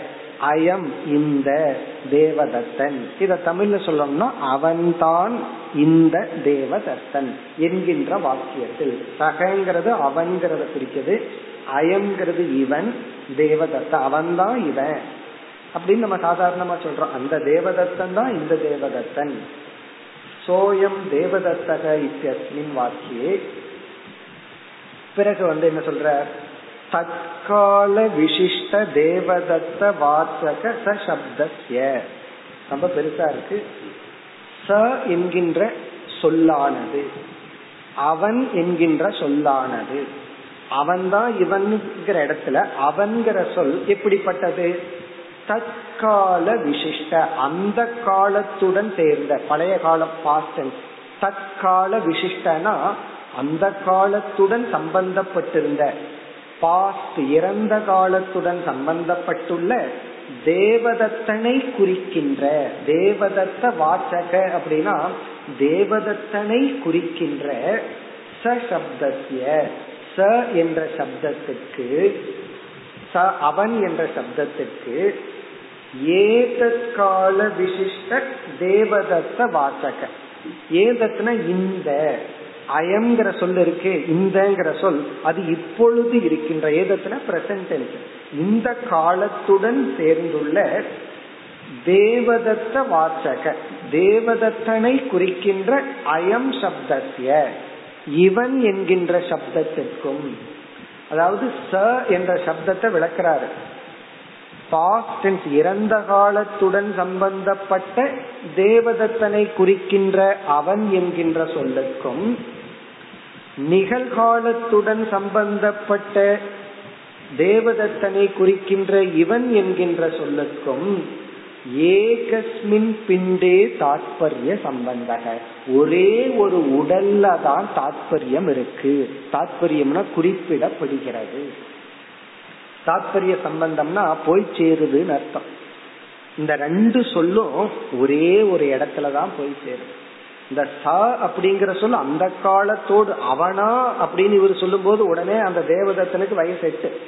S1: அயம் இந்த தேவதத்தன். இத தமிழ்ல சொல்லணும்னா அவன்தான் இந்த தேவதத்தன் என்கின்ற வாக்கியத்தில். சகங்கிறது அவன்கிறத குறிக்கிறது அயங்கிறது இவன் தேவதத்த அவன்தான் இவன். அப்படின்னு நம்ம சாதாரணமா சொல்றோம். அந்த தேவதத்தன் தான் இந்த தேவதத்தன். சோயம் தேவதத்தக இத்தியஸ்மின் வாக்கியே. பிறகு வந்து என்ன சொல்ற? தற்கால விசிஷ்ட தேவதத்த வாசக ச சப்தஸ்ய ரொம்ப பெருசா இருக்கு. ச என்கின்ற சொல்லானது. அவன் என்கின்ற சொல்லானது. அவன்தான் இவன்கிற இடத்துல அவன்கிற சொல் எப்படிப்பட்டது? தற்கால விசிஷ்ட அந்த காலத்துடன் சேர்ந்த பழைய காலம் பாஸ்டன்ஸ் தற்கால விசிஷ்டனா அந்த காலத்துடன் சம்பந்தப்பட்டிருந்த பாஸ்ட் இறந்த காலத்துடன் சம்பந்தப்பட்டுள்ள தேவதத்தனை குறிக்கின்ற தேவதத்த வாசக அப்படின்னா தேவதத்தனை குறிக்கின்ற ச சப்தசிய ச என்ற சப்தத்துக்கு ச அவன் என்ற சப்தத்திற்கு ஏதற்கால விசிஷ்ட தேவதத்த வாசக. ஏதத்னா இந்த அயம்ங்கிற சொல் இருக்கு இந்தங்கிற சொல் அது இப்பொழுது இருக்கின்ற ஏதத்துல பிரசன்ட் இந்த காலத்துடன் சேர்ந்துள்ள தேவதத்த வாசக தேவதத்தனை குறிக்கின்ற அயம் சப்தத்திய இவன் என்கின்ற சப்தத்திற்கும் அதாவது ச என்ற சப்தத்தை விளக்கிறாரு. பாஸ்ட் இறந்த காலத்துடன் சம்பந்தப்பட்ட தேவதத்தனை குறிக்கின்ற அவன் என்கின்ற சொல்லுக்கும் நிகழ்காலத்துடன் சம்பந்தப்பட்ட தேவதத்தனை குறிக்கின்ற இவன் என்கின்ற சொல்லுக்கும் ஏகஸ்மின் பிண்டே தாத்பரிய சம்பந்தக. ஒரே ஒரு உடல்ல தான் தாத்பரியம் இருக்கு. தாத்பரியம்னா குறிப்பிடப்படுகிறது. தாத்பரிய சம்பந்தம்னா போய் சேருதுன்னு அர்த்தம். இந்த ரெண்டு சொல்லும் ஒரே ஒரு இடத்துலதான் போய் சேருது. இந்த ச அப்படிங்கிற சொல் அந்த காலத்தோடு அவனா அப்படின்னு இவர் சொல்லும் போது உடனே அந்த தேவதத்தனுக்கு வயசு எட்டு.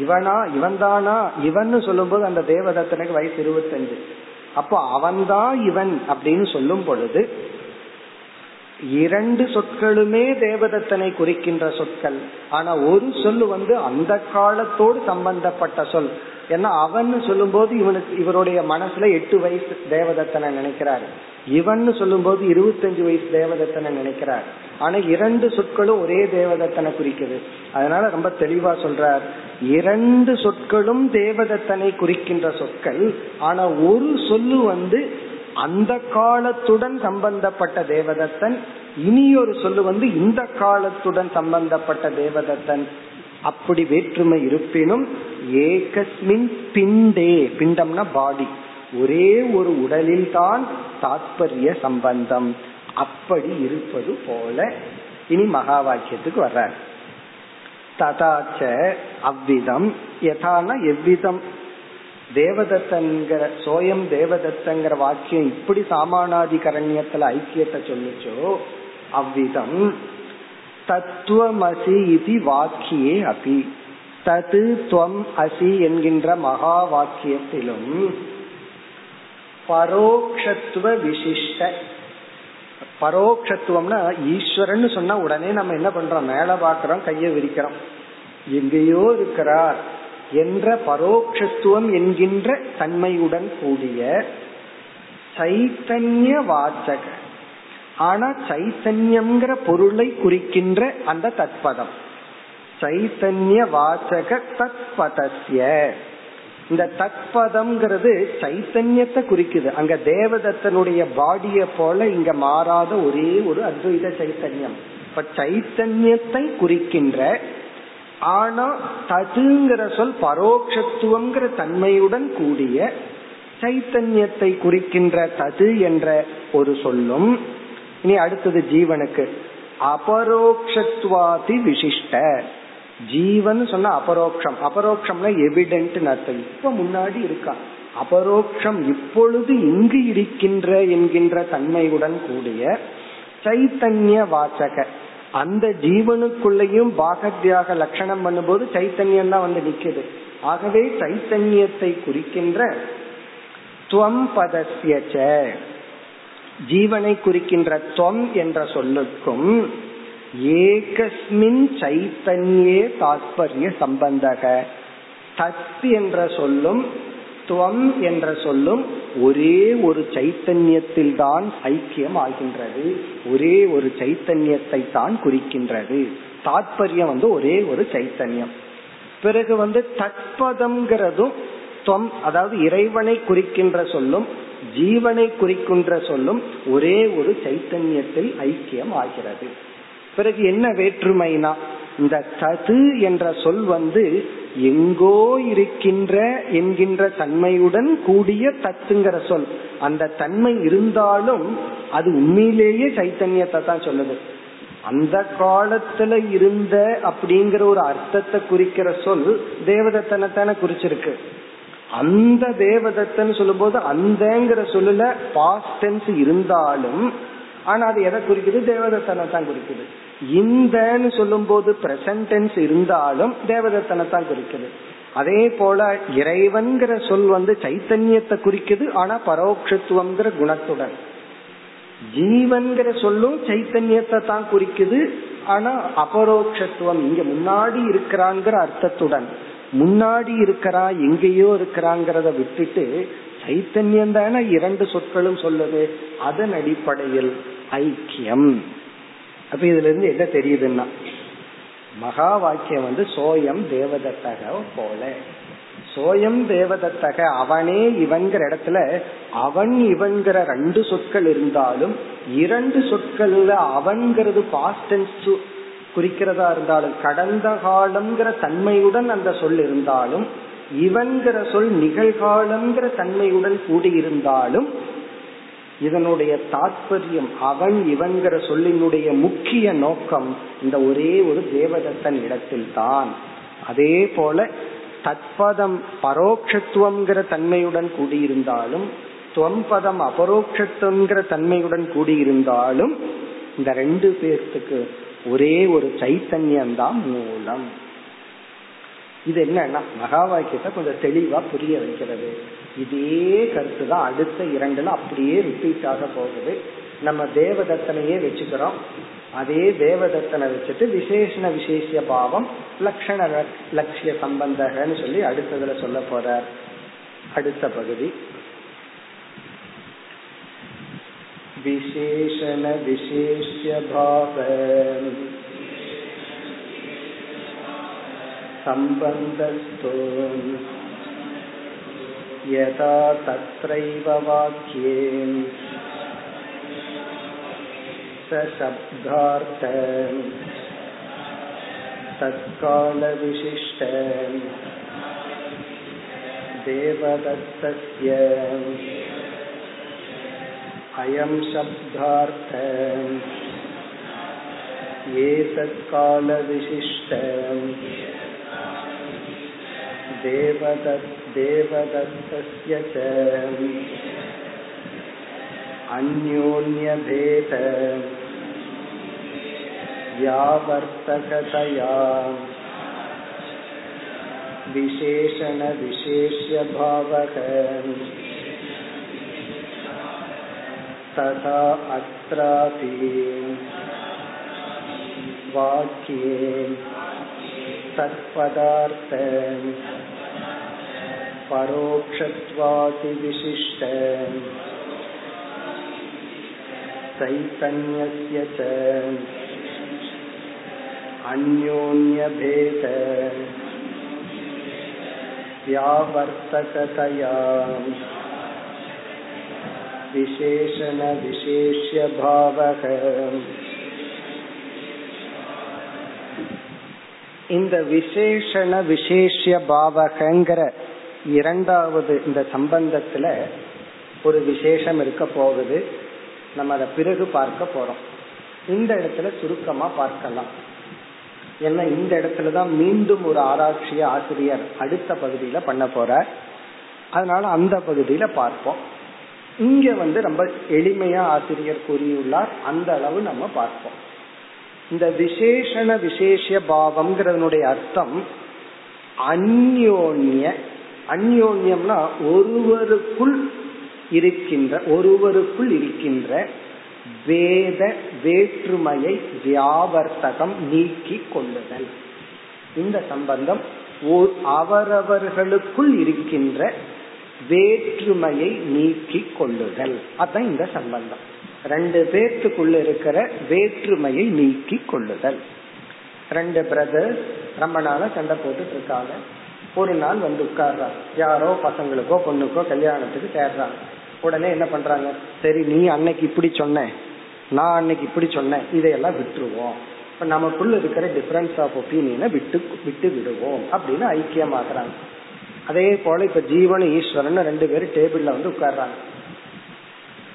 S1: இவனா இவன் தானா இவன் சொல்லும் போது அந்த தேவதத்தனுக்கு வயசு இருபத்தஞ்சு. அப்போ அவன்தான் இவன் அப்படின்னு சொல்லும் பொழுது இரண்டு சொற்களுமே தேவதத்தனை குறிக்கின்ற சொற்கள். ஆனா ஒரு சொல் வந்து அந்த காலத்தோடு சம்பந்தப்பட்ட சொல். ஏன்னா அவன் சொல்லும் போது இவனுக்கு இவருடைய மனசுல எட்டு வயசு தேவதத்தனை நினைக்கிறாரு. இவன் சொல்லும் போது இருபத்தஞ்சு வயசு தேவதத்தனை நினைக்கிறார். ஆனா இரண்டு சொற்களும் ஒரே தேவதத்தனை குறிக்குது. அதனால ரொம்ப தெளிவா சொல்றார். இரண்டு சொற்களும் தேவதத்தனை குறிக்கின்ற சொற்கள். ஆனா ஒரு சொல்லு வந்து அந்த காலத்துடன் சம்பந்தப்பட்ட தேவதத்தன் இனி ஒரு சொல்லு வந்து இந்த காலத்துடன் சம்பந்தப்பட்ட தேவதத்தன். அப்படி வேற்றுமை இருப்பினும் ஏகஸ்மின் பிண்டே பிண்டம்னா பாடி. ஒரே ஒரு உடலில் தான் தாத்பரிய சம்பந்தம். அப்படி இருப்பது போல இனி மகா வாக்கியத்துக்கு வர்றார். ததாச்ச அவ்விதம் யதான எவ்விதம்? தேவதத்தங்கிற சோயம் தேவதத்தங்கிற வாக்கியம் இப்படி சாமானாதிகரண்யத்துல ஐக்கியத்தை சொல்லிச்சோ அவ்விதம் தத்துவமசி இது வாக்கியே அபி. தது துவம் அசி என்கின்ற மகா வாக்கியத்திலும் பரோக்ஷத்துவ விசிஷ்ட. பரோக்ஷத்துவம்னா ஈஸ்வரன் சொன்னா உடனே நம்ம என்ன பண்றோம்? மேல பாக்குறோம் கையை விரிக்கிறோம். எங்கேயோ இருக்கிறார். என்ற பரோக்ஷத்துவம் என்கின்ற தன்மையுடன் கூடிய சைத்தன்ய வாச்சக ஆனா சைத்தன்யம்ங்கிற பொருளை குறிக்கின்ற அந்த தத்பதம். சைத்தன்ய வாச்சக தத்பதஸ்ய. இந்த தத்பதம்ங்கிறது சைத்தன்யத்தை குறிக்குது. அங்க தேவதத்தனுடைய பாடிய போல இங்க மாறாத ஒரே ஒரு அத்வைத சைத்தன்யம். இப்ப சைத்தன்யத்தை குறிக்கின்ற ஆனா ததுங்கிற சொல் பரோட்சத்துவங்கிற தன்மையுடன் கூடிய சைத்தன்யத்தை குறிக்கின்ற தது என்ற ஒரு சொல்லும். இனி அடுத்தது ஜீவனுக்கு. அபரோக்ஷத்வாதி விசிஷ்ட. ஜீவன் சொன்ன அபரோக்ஷம். அபரோக்ஷம்னா எவிடென்ட் அர்த்தம். இப்ப முன்னாடி இருக்கா. அபரோக்ஷம் இப்பொழுது இங்கு இருக்கின்ற என்கின்ற தன்மையுடன் கூடிய சைத்தன்ய வாசக அந்த ஜீவனுக்குள்ளேயும் பாகத்யாக லட்சணம் பண்ணும்போது சைத்தன்யம் தான் வந்து நிக்குது. ஆகவே சைத்தன்யத்தை குறிக்கின்ற துவம் பதசிய ஜீவனை குறிக்கின்ற துவம் என்ற சொல்லுக்கும் ஏகஸ்மின் சைத்தன்யே தாத்பரிய சம்பந்தக. தத் என்ற சொல்லும் துவம் என்ற சொல்லும் ஒரே ஒரு சைத்தன்யத்தில் தான் ஐக்கியம் ஆகின்றது. ஒரே ஒரு சைத்தன்யத்தை தான் குறிக்கின்றது. தாத்பரியம் வந்து ஒரே ஒரு சைத்தன்யம். பிறகு வந்து தத்பதம்ங்கிறதும் துவம் அதாவது இறைவனை குறிக்கின்ற சொல்லும் ஜீவனை குறிக்கின்ற சொல்லும் ஒரே ஒரு சைத்தன்யத்தில் ஐக்கியம் ஆகிறது. பிறகு என்ன வேற்றுமைனா இந்த தது என்ற சொல் வந்து எங்கோ இருக்கின்ற என்கின்ற தன்மையுடன் கூடிய தத்துங்கிற சொல். அந்த தன்மை இருந்தாலும் அது உண்மையிலேயே சைத்தன்யத்தை தான் சொல்லுது. அந்த காலத்துல இருந்த அப்படிங்கிற ஒரு அர்த்தத்தை குறிக்கிற சொல் தேவதத்தனத்தான குறிச்சிருக்கு. அந்த தேவதத்தன் சொல்லும் போது அந்தங்கிற சொல்லுல பாஸ்டன்ஸ் இருந்தாலும் ஆனா அது எதை குறிக்குது? தேவதத்தனை தான் குறிக்குது. இந்தன்னு சொல்லும் போது பிரசன்டென்ஸ் இருந்தாலும் தேவதத்தனை தான் குறிக்குது. அதே போல இறைவன்கிற சொல் வந்து சைத்தன்யத்தை குறிக்குது ஆனா பரோட்சத்துவம்ங்கிற குணத்துடன். ஜீவன்கிற சொல்லும் சைத்தன்யத்தை தான் குறிக்குது ஆனா அபரோக்ஷத்துவம் இங்க முன்னாடி இருக்கிறாங்கிற அர்த்தத்துடன். முன்னாடி இருக்கிறா எங்கேயோ இருக்கிறாங்கிறத விட்டுட்டு சைத்தன்யம் தானே இரண்டு சொற்களும் சொல்லுது அதன் அடிப்படையில் ஐக்கியம். அப்ப இதுல இருந்து என்ன தெரியுதுன்னா மகா வாக்கியம் வந்து சோயம் தேவதத்தக போல. சோயம் தேவதத்தக அவனே இவன்கிற இடத்துல அவன் இவன்கிற ரெண்டு சொற்கள் இருந்தாலும் இரண்டு சொற்கள்ல அவன்கிறது பாஸ்டன்ஸ் குறிக்கிறதா இருந்தாலும் கடந்த காலம்ங்கிற தன்மையுடன் அந்த சொல் இருந்தாலும் இவன்கிற சொல் நிகழ்காலம்ங்கிற தன்மையுடன் கூடியிருந்தாலும் இதனுடைய தாற்பயம் அவன் இவன்கிற சொல்லினுடைய முக்கிய நோக்கம் இந்த ஒரே ஒரு தேவதத்தன் இடத்தில் தான் அதே போல தத்பதம் பரோட்சத்துவம்ங்கிற தன்மையுடன் கூடியிருந்தாலும் துவம்பதம் அபரோக்ஷத்துவங்கிற தன்மையுடன் கூடியிருந்தாலும் இந்த ரெண்டு பேர்த்துக்கு ஒரே ஒரு சைத்தன்யம் தான் மூலம். இது என்னன்னா மகா வாக்கியத்தை கொஞ்சம் தெளிவா புரிய வைக்கிறது. இதே கருத்து தான் அடுத்த இரண்டுல அப்படியே ரிப்பீட் ஆக போகுது. நம்ம தேவதத்தனையே வச்சுக்கிறோம். அதே தேவதத்தனை வச்சுட்டு விசேஷண விசேஷ பாவம் லட்சண லட்சிய சம்பந்தகன்னு சொல்லி அடுத்ததுல சொல்ல போற அடுத்த பகுதி. விசேஷண விசேஷ பாவம். सम्बन्धस्थो यथा तत्रैव वाक्ये स शब्दार्थ तत्कालविशिष्ट देवदत्तस्य। अयं शब्दार्थ एतत्कालविशिष्ट देवदत् देवदत्तस्य च अन्योन्यभेद यावर्तकतया विशेषणविशेष्यभावः तथा अत्रापि वाक्ये तत्पदार्थ परोक्षत्वादिविशिष्ट चैतन्यस्य च अन्योन्यभेद व्यावर्तकतया विशेषणविशेष्यभावः இந்த விசேஷண விசேஷ பாவகங்கிற இரண்டாவது இந்த சம்பந்தத்துல ஒரு விசேஷம் இருக்க போகுது. நம்ம அதை பிறகு பார்க்க போறோம். இந்த இடத்துல சுருக்கமா பார்க்கலாம். ஏன்னா இந்த இடத்துலதான் மீண்டும் ஒரு ஆராய்ச்சி ஆசிரியர் அடுத்த பகுதியில பண்ண போறார். அதனால அந்த பகுதியில பார்ப்போம். இங்க வந்து ரொம்ப எளிமையா ஆசிரியர் கூறியுள்ளார். அந்த அளவு நம்ம பார்ப்போம். இந்த விசேஷண விசேஷ பாவம்ங்கிறதனுடைய அர்த்தம் அந்யோன்ய அந்யோன்யம்னா ஒருவருக்குள் இருக்கின்ற ஒருவருக்குள் இருக்கின்ற வேத வேற்றுமையை வியாவர்த்தகம் நீக்கி கொள்ளுதல். இந்த சம்பந்தம் அவரவர்களுக்குள் இருக்கின்ற வேற்றுமையை நீக்கி கொள்ளுதல். அதான் இந்த சம்பந்தம். ரெண்டு பேர்த்துக்குள்ள இருக்கிற வேற்றுமையை நீக்கி கொள்ளுதல். ரெண்டு பிரதர்ஸ் ரொம்ப நாளா சண்டை போட்டுட்டு இருக்காங்க. ஒரு நாள் வந்து உட்கார்றாங்க யாரோ பசங்களுக்கோ பொண்ணுக்கோ கல்யாணத்துக்கு சேர்றாங்க உடனே என்ன பண்றாங்க? சரி நீ அன்னைக்கு இப்படி சொன்ன. நான் அன்னைக்கு இப்படி சொன்னேன் இதையெல்லாம் விட்டுருவோம். இப்ப நமக்குள்ள இருக்கிற டிஃபரன்ஸ் ஆஃப் ஒப்பீனியனை விட்டு விட்டு விடுவோம் அப்படின்னு ஐக்கியமாக்குறாங்க அதே போல இப்ப ஜீவன் ஈஸ்வரன் ரெண்டு பேரும் டேபிள்ல வந்து உட்கார்றாங்க.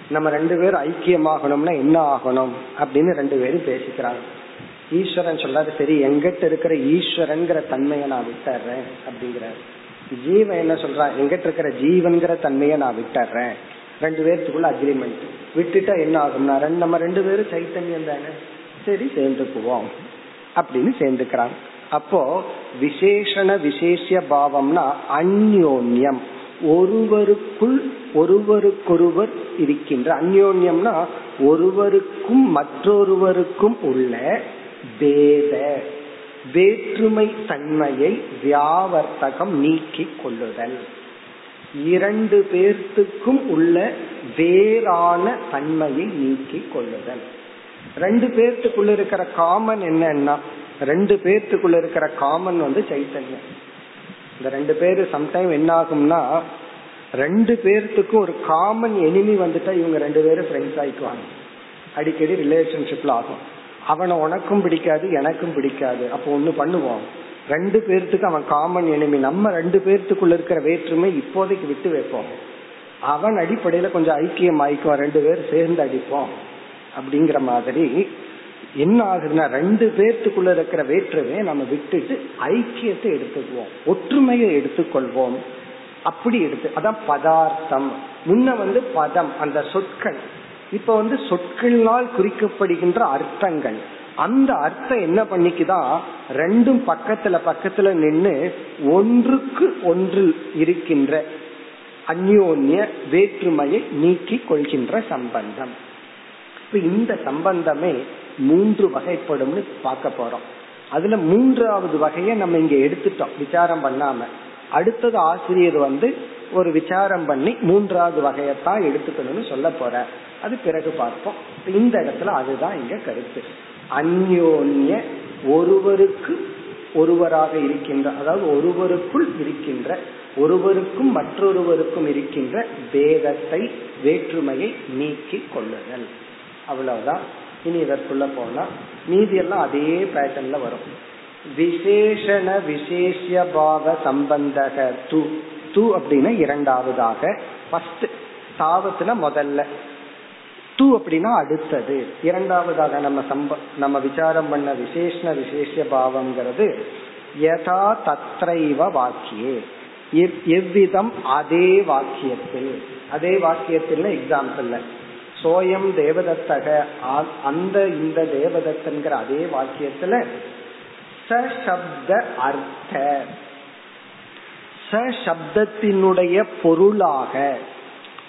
S1: நம்ம ரெண்டு பேரும் ஐக்கியமாகணும்னா என்ன ஆகணும் அப்படின்னு ரெண்டு பேரும் பேசிக்கிறாங்க. ஈஸ்வரன் சொல்றாரு சரி எங்கிட்ட இருக்கிற ஈஸ்வரன்கிற தன்மையை நான் விட்டுறேன் அப்படிங்கிறாரு. ஜீவன் என்ன சொல்றான் எங்கிட்ட இருக்கிற ஜீவன்கிற தன்மையை நான் விட்டுறேன். ரெண்டு பேர்த்துக்குள்ள அக்ரிமெண்ட் விட்டுட்டா என்ன ஆகும்னா ரெண்டு நம்ம ரெண்டு பேரும் சைத்தன்யம் தானே. சரி சேர்ந்துக்குவோம் அப்படின்னு சேர்ந்துக்கிறாங்க அப்போ விசேஷண விசேஷ பாவம்னா அந்யோன்யம். ஒருவருக்குள் ஒருவருக்கொருவர் இருக்கின்ற அந்யோன்யம்னா ஒருவருக்கும் மற்றொருவருக்கும் உள்ள வேத வேற்றுமை தன்மையை வியாவர்த்தகம் நீக்கி கொள்ளுதல். இரண்டு பேர்த்துக்கும் உள்ள வேறான தன்மையை நீக்கி கொள்ளுதல். ரெண்டு பேர்த்துக்குள்ள இருக்கிற காமன் என்னன்னா ரெண்டு பேர்த்துக்குள்ள இருக்கிற காமன் வந்து சைத்தன்யம். இந்த ரெண்டு பேரு சம்டைம் என்ன ஆகும்னா ரெண்டு பேர்த்துக்கும் ஒரு காமன் எனிமி வந்துட்டா இவங்க ரெண்டு பேரும் ஃப்ரெண்ட்ஸ் ஆயிக்குவாங்க. அடிக்கடி ரிலேஷன்ஷிப்ல ஆகும். அவனை உனக்கும் பிடிக்காது எனக்கும் பிடிக்காது. அப்போ ஒண்ணு பண்ணுவோம் ரெண்டு பேர்த்துக்கு அவன் காமன் எனிமி நம்ம ரெண்டு பேர்த்துக்குள்ள இருக்கிற வேற்றுமை இப்போதைக்கு விட்டு வைப்போம். அவன் அடிப்படையில கொஞ்சம் ஐக்கியம் ஆயிக்கும் ரெண்டு பேர் சேர்ந்து அடிப்போம். அப்படிங்கிற மாதிரி என்ன ஆகுதுன்னா ரெண்டு பேர்த்துக்குள்ள இருக்கிற வேற்றுமையை நம்ம விட்டுட்டு ஐக்கியத்தை எடுத்துக்குவோம். ஒற்றுமையை எடுத்துக்கொள்வோம். அப்படி எடுத்து அதான் பதார்த்தம். முன்ன வந்து பதம் அந்த சொற்கள். இப்ப வந்து சொற்களினால் குறிக்கப்படுகின்ற அர்த்தங்கள். அந்த அர்த்தம் என்ன பண்ணிக்குதான் ரெண்டும் பக்கத்துல பக்கத்துல நின்று ஒன்றுக்கு ஒன்று இருக்கின்ற அந்யோன்ய வேற்றுமையை நீக்கி கொள்கின்ற சம்பந்தம். இப்ப இந்த சம்பந்தமே மூன்று வகைப்படும்னு பார்க்க போறோம். அதுல மூன்றாவது வகையை நம்ம இங்க எடுத்துட்டோம் விசாரம் பண்ணாம. அடுத்தது ஆசிரியர் வந்து ஒரு விசாரம் பண்ணி மூன்றாவது வகையத்தான் எடுத்துக்கணும்னு சொல்ல போற அது பிறகு பார்ப்போம். இந்த இடத்துல அதுதான் இங்க கருத்து. அந்யோன்ய ஒருவருக்கு ஒருவராக இருக்கின்ற அதாவது ஒருவருக்குள் இருக்கின்ற ஒருவருக்கும் மற்றொருவருக்கும் இருக்கின்ற பேதத்தை வேற்றுமையை நீக்கி கொள்ளுதல். அவ்வளவுதான். இனி இதற்குள்ள போனா மீதி எல்லாம் அதே பேட்டர்ன்ல வரும். விசேஷண விசேஷ பாவ சம்பந்தக து. து அப்படின்னா இரண்டாவதாக. ஃபர்ஸ்ட் தாவத்துல முதல்ல. து அப்படின்னா அடுத்தது. இரண்டாவதாக நம்ம சம்ப நம்ம விசாரம் பண்ண விசேஷ விசேஷ பாவம்ங்கிறது யதா தத்ரைவ வாக்கியே. எவ்விதம் அதே வாக்கியத்தில் அதே வாக்கியத்தில் எக்ஸாம்பிள் சோயம் தேவதத்தக அந்த இந்த தேவதத்தன்கிற அதே வாக்கியத்துல சப்த அர்த்த. ச சப்தத்தினுடைய பொருளாக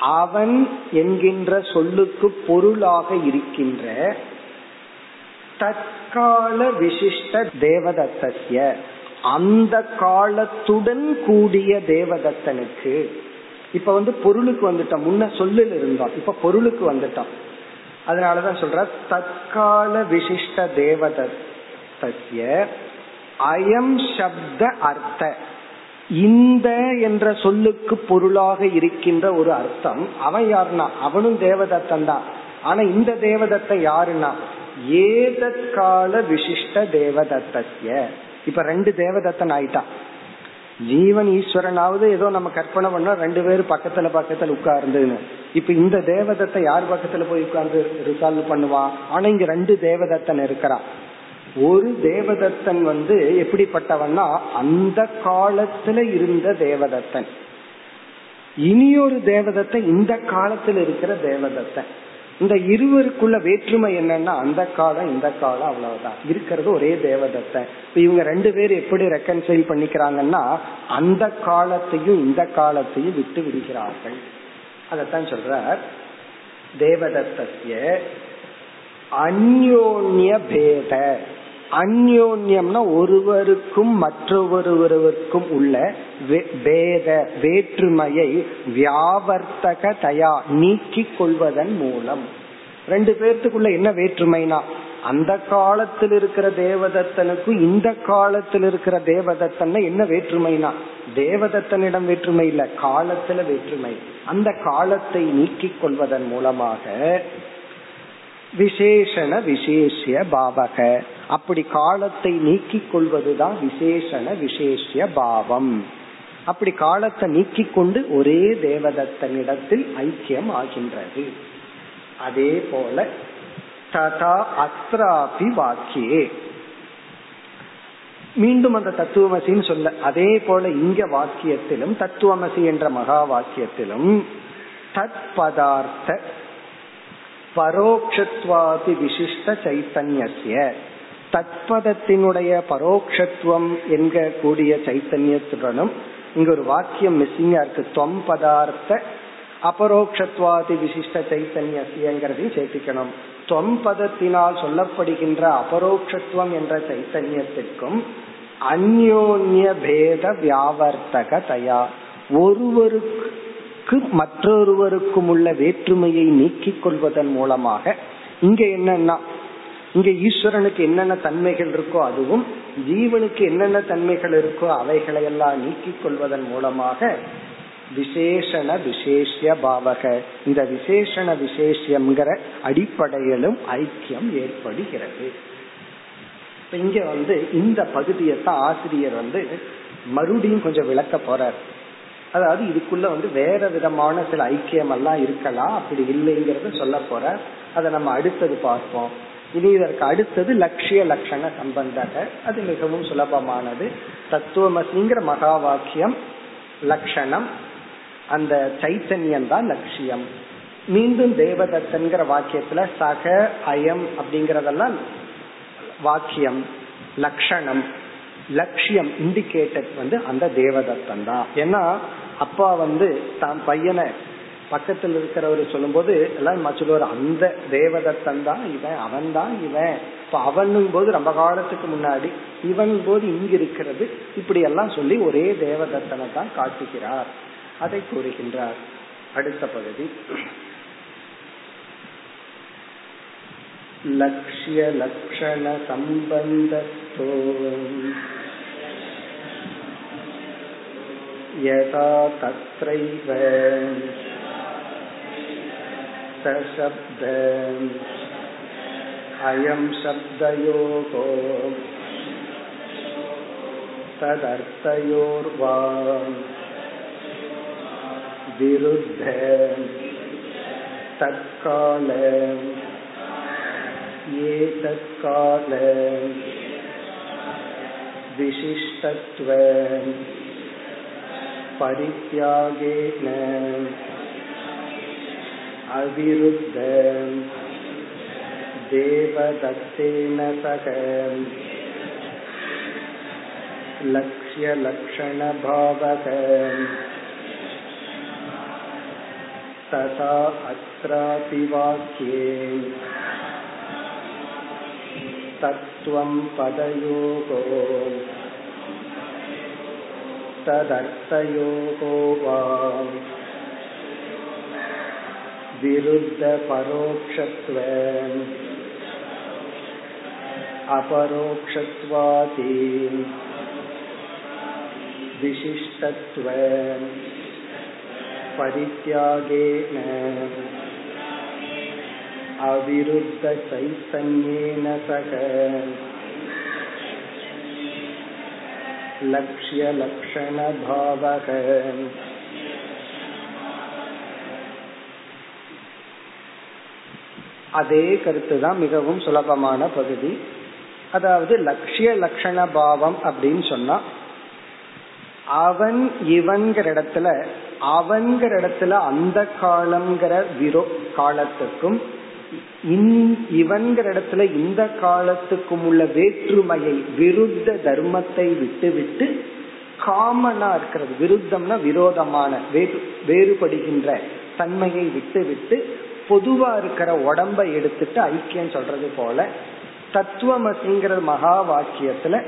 S1: அவன் என்கின்ற சொல்லுக்கு பொருளாக இருக்கின்ற தற்கால விசிஷ்ட தேவதத்தசிய அந்த காலத்துடன் கூடிய தேவதத்தனுக்கு இப்ப வந்து பொருளுக்கு வந்துட்டான். முன்ன சொல்லில் இருந்தான். இப்ப பொருளுக்கு வந்துட்டான். அதனாலதான் சொல்ற தற்கால விசிஷ்ட தேவதத்தசிய அயம் சப்த அர்த்த. இந்த என்ற சொல்லுக்கு பொருளாக இருக்கின்ற ஒரு அர்த்தம் அவன் யாருன்னா? அவனும் தேவதத்தன் தான் ஆனா இந்த தேவதத்தை யாருன்னா? ஏதற்கால விசிஷ்ட தேவதத்திய இப்ப ரெண்டு தேவதத்தன் ஆயிட்டான். ஜீவன் ஈஸ்வரனாவது ஏதோ நம்ம கற்பனை பண்ணா ரெண்டு பேரும் பக்கத்துல பக்கத்துல உட்கார்ந்துன்னு. இப்ப இந்த தேவதத்தை யார் பக்கத்துல போய் உட்கார்ந்து ரிசால்வ் பண்ணுவான் ஆனா இங்க ரெண்டு தேவதத்தன் இருக்கிறான். ஒரு தேவதத்தன் வந்து எப்படிப்பட்டவன்னா அந்த காலத்துல இருந்த தேவதத்தன். இனியொரு தேவதத்தை இந்த காலத்துல இருக்கிற தேவதத்தன். இந்த இருவருக்குள்ள வேற்றுமை என்னன்னா அந்த காலம் இந்த காலம் அவ்வளவுதான். இருக்கிறது ஒரே தேவதத்தை இவங்க ரெண்டு பேரும் எப்படி ரெக்கன்சைல் பண்ணிக்கிறாங்கன்னா அந்த காலத்தையும் இந்த காலத்தையும் விட்டு விடுகிறார்கள். அதத்தான் சொல்ற தேவதத்திய அந்யோன்ய பேத. அந்யோன்யம்னா ஒருவருக்கும் மற்றொருவருக்கும் உள்ள பேத வேற்றுமையை வியாவர்த்தக தயா நீக்கி கொள்வதன் மூலம். ரெண்டு பேர்த்துக்குள்ள என்ன வேற்றுமைனா அந்த காலத்தில் இருக்கிற தேவதத்தனுக்கும் இந்த காலத்தில் இருக்கிற தேவதத்தன் என்ன வேற்றுமைனா தேவதத்தனிடம் வேற்றுமை இல்ல காலத்துல வேற்றுமை. அந்த காலத்தை நீக்கிக் கொள்வதன் மூலமாக விசேஷண விசேஷிய பாவக. அப்படி காலத்தை நீக்கிக் கொள்வதுதான் விசேஷண விசேஷிய பாவம். அப்படி காலத்தை நீக்கிக் கொண்டு ஒரே தேவதத்தனிடத்தில் ஐக்கியம் ஆகின்றது. அதே போல ததா அத்ராபி வாக்கியே. மீண்டும் அந்த தத்துவமசின்னு சொல்ல அதே போல இங்க வாக்கியத்திலும் தத்துவமசி என்ற மகா வாக்கியத்திலும் தத் பதார்த்த பரோக்ஷத்வாதி விசிஷ்ட சைத்தன்யசிய தத்பதத்தினுடைய பரோக்ஷத்துவம் என்க கூடிய சைத்தன்யத்துடனும் இங்க ஒரு வாக்கியம் மிஸ்ஸிங்கா இருக்கு. தொம் பதார்த்த அபரோக்ஷத்வாதி விசிஷ்ட சைத்தன்யசியங்கிறதையும் சேர்த்திக்கணும். தொம் பதத்தினால் சொல்லப்படுகின்ற அபரோக்ஷத்துவம் என்ற சைத்தன்யத்திற்கும் அந்யோன்ய பேத வியாவர்த்தக தயா. ஒருவருக்கு மற்றொருவருக்கும் உள்ள வேற்றுமையை நீக்கிக் கொள்வதன் மூலமாக இங்க என்னன்னா இங்க ஈஸ்வரனுக்கு என்னென்ன தன்மைகள் இருக்கோ அதுவும் ஜீவனுக்கு என்னென்ன தன்மைகள் இருக்கோ அவைகளை எல்லாம் நீக்கிக் கொள்வதன் மூலமாக விசேஷண விசேஷிய பாவக. இந்த விசேஷண விசேஷம்ங்கிற அடிப்படையிலும் ஐக்கியம் ஏற்படுகிறது. இங்க வந்து இந்த பகுதியத்தான் ஆசிரியர் வந்து மறுபடியும் கொஞ்சம் விளக்க போறார். அதாவது இதுக்குள்ள வந்து வேற விதமான சில ஐக்கியம் எல்லாம் இருக்கலாம் அப்படி இல்லைங்கிறத சொல்ல போற அதை நம்ம அடுத்தது பார்ப்போம். இனி இதற்கு அடுத்தது லட்சிய லட்சண சம்பந்தக. அது மிகவும் சுலபமானது. தத்துவமசிங்கிற மகா வாக்கியம் லட்சணம் அந்த சைத்தன்யம் தான் லட்சியம். மீண்டும் தேவதத்தன்கிற வாக்கியத்துல சக அயம் அப்படிங்கறதெல்லாம் வாக்கியம் லட்சணம். லட்சியம் இண்டிகேட்டட் வந்து அந்த தேவதத்தன் தான். ஏன்னா அப்பா வந்து தான் பையனை பக்கத்தில் இருக்கிறவர் சொல்லும் போது எல்லாம் சொல்லுவார் அந்த தேவதத்தன் தான் இவன் அவன் தான் இவன் இப்ப அவனும் போது ரொம்ப காலத்துக்கு முன்னாடி இவன் போது இங்கு இருக்கிறது இப்படி எல்லாம் சொல்லி ஒரே தேவதத்தனை தான் காட்டுகிறார் அதை கூறுகின்றார் அடுத்த பகுதி லட்சிய லட்சண சம்பந்தத்தோ यथा तत्रैव सशब्द अयं शब्दयोः तदर्थयोर्वा। विरुद्ध तत्काल एतत्काल विशिष्टत्व परित्यागेन। अविरुद्ध देवदत्तेन सह लक्ष्यलक्षणभावक तथा अत्रापि वाक्ये तत्त्वं पदयोगो। तदर्थयोगो वा। विरुद्धपरोक्षत्व। अपरोक्षत्वादि विशिष्टत्व। परित्यागेन। अविरुद्धचैतन्येन सह। लक्ष्यलक्षणभावः। அதே கருத்து தான் மிகவும் சுலபமான பகுதி. அதாவது லட்சிய லட்சண பாவம் அப்படின்னு சொன்னா அவன் இவன்கிற இடத்துல அவன்கிற இடத்துல அந்த காலம்ங்கிற விரோ காலத்துக்கும் இவன்கிற இடத்துல இந்த காலத்துக்கும் உள்ள வேற்றுமையை விருத்த தர்மத்தை விட்டு விட்டு காமனா இருக்கிறது. விருத்தம்னா விரோதமான வேறுபடுகின்ற தன்மையை விட்டு விட்டு பொதுவா இருக்கிற உடம்பை எடுத்துட்டு ஐக்கியம் சொல்றது போல தத்துவமசிங்கிற மகா வாக்கியத்துல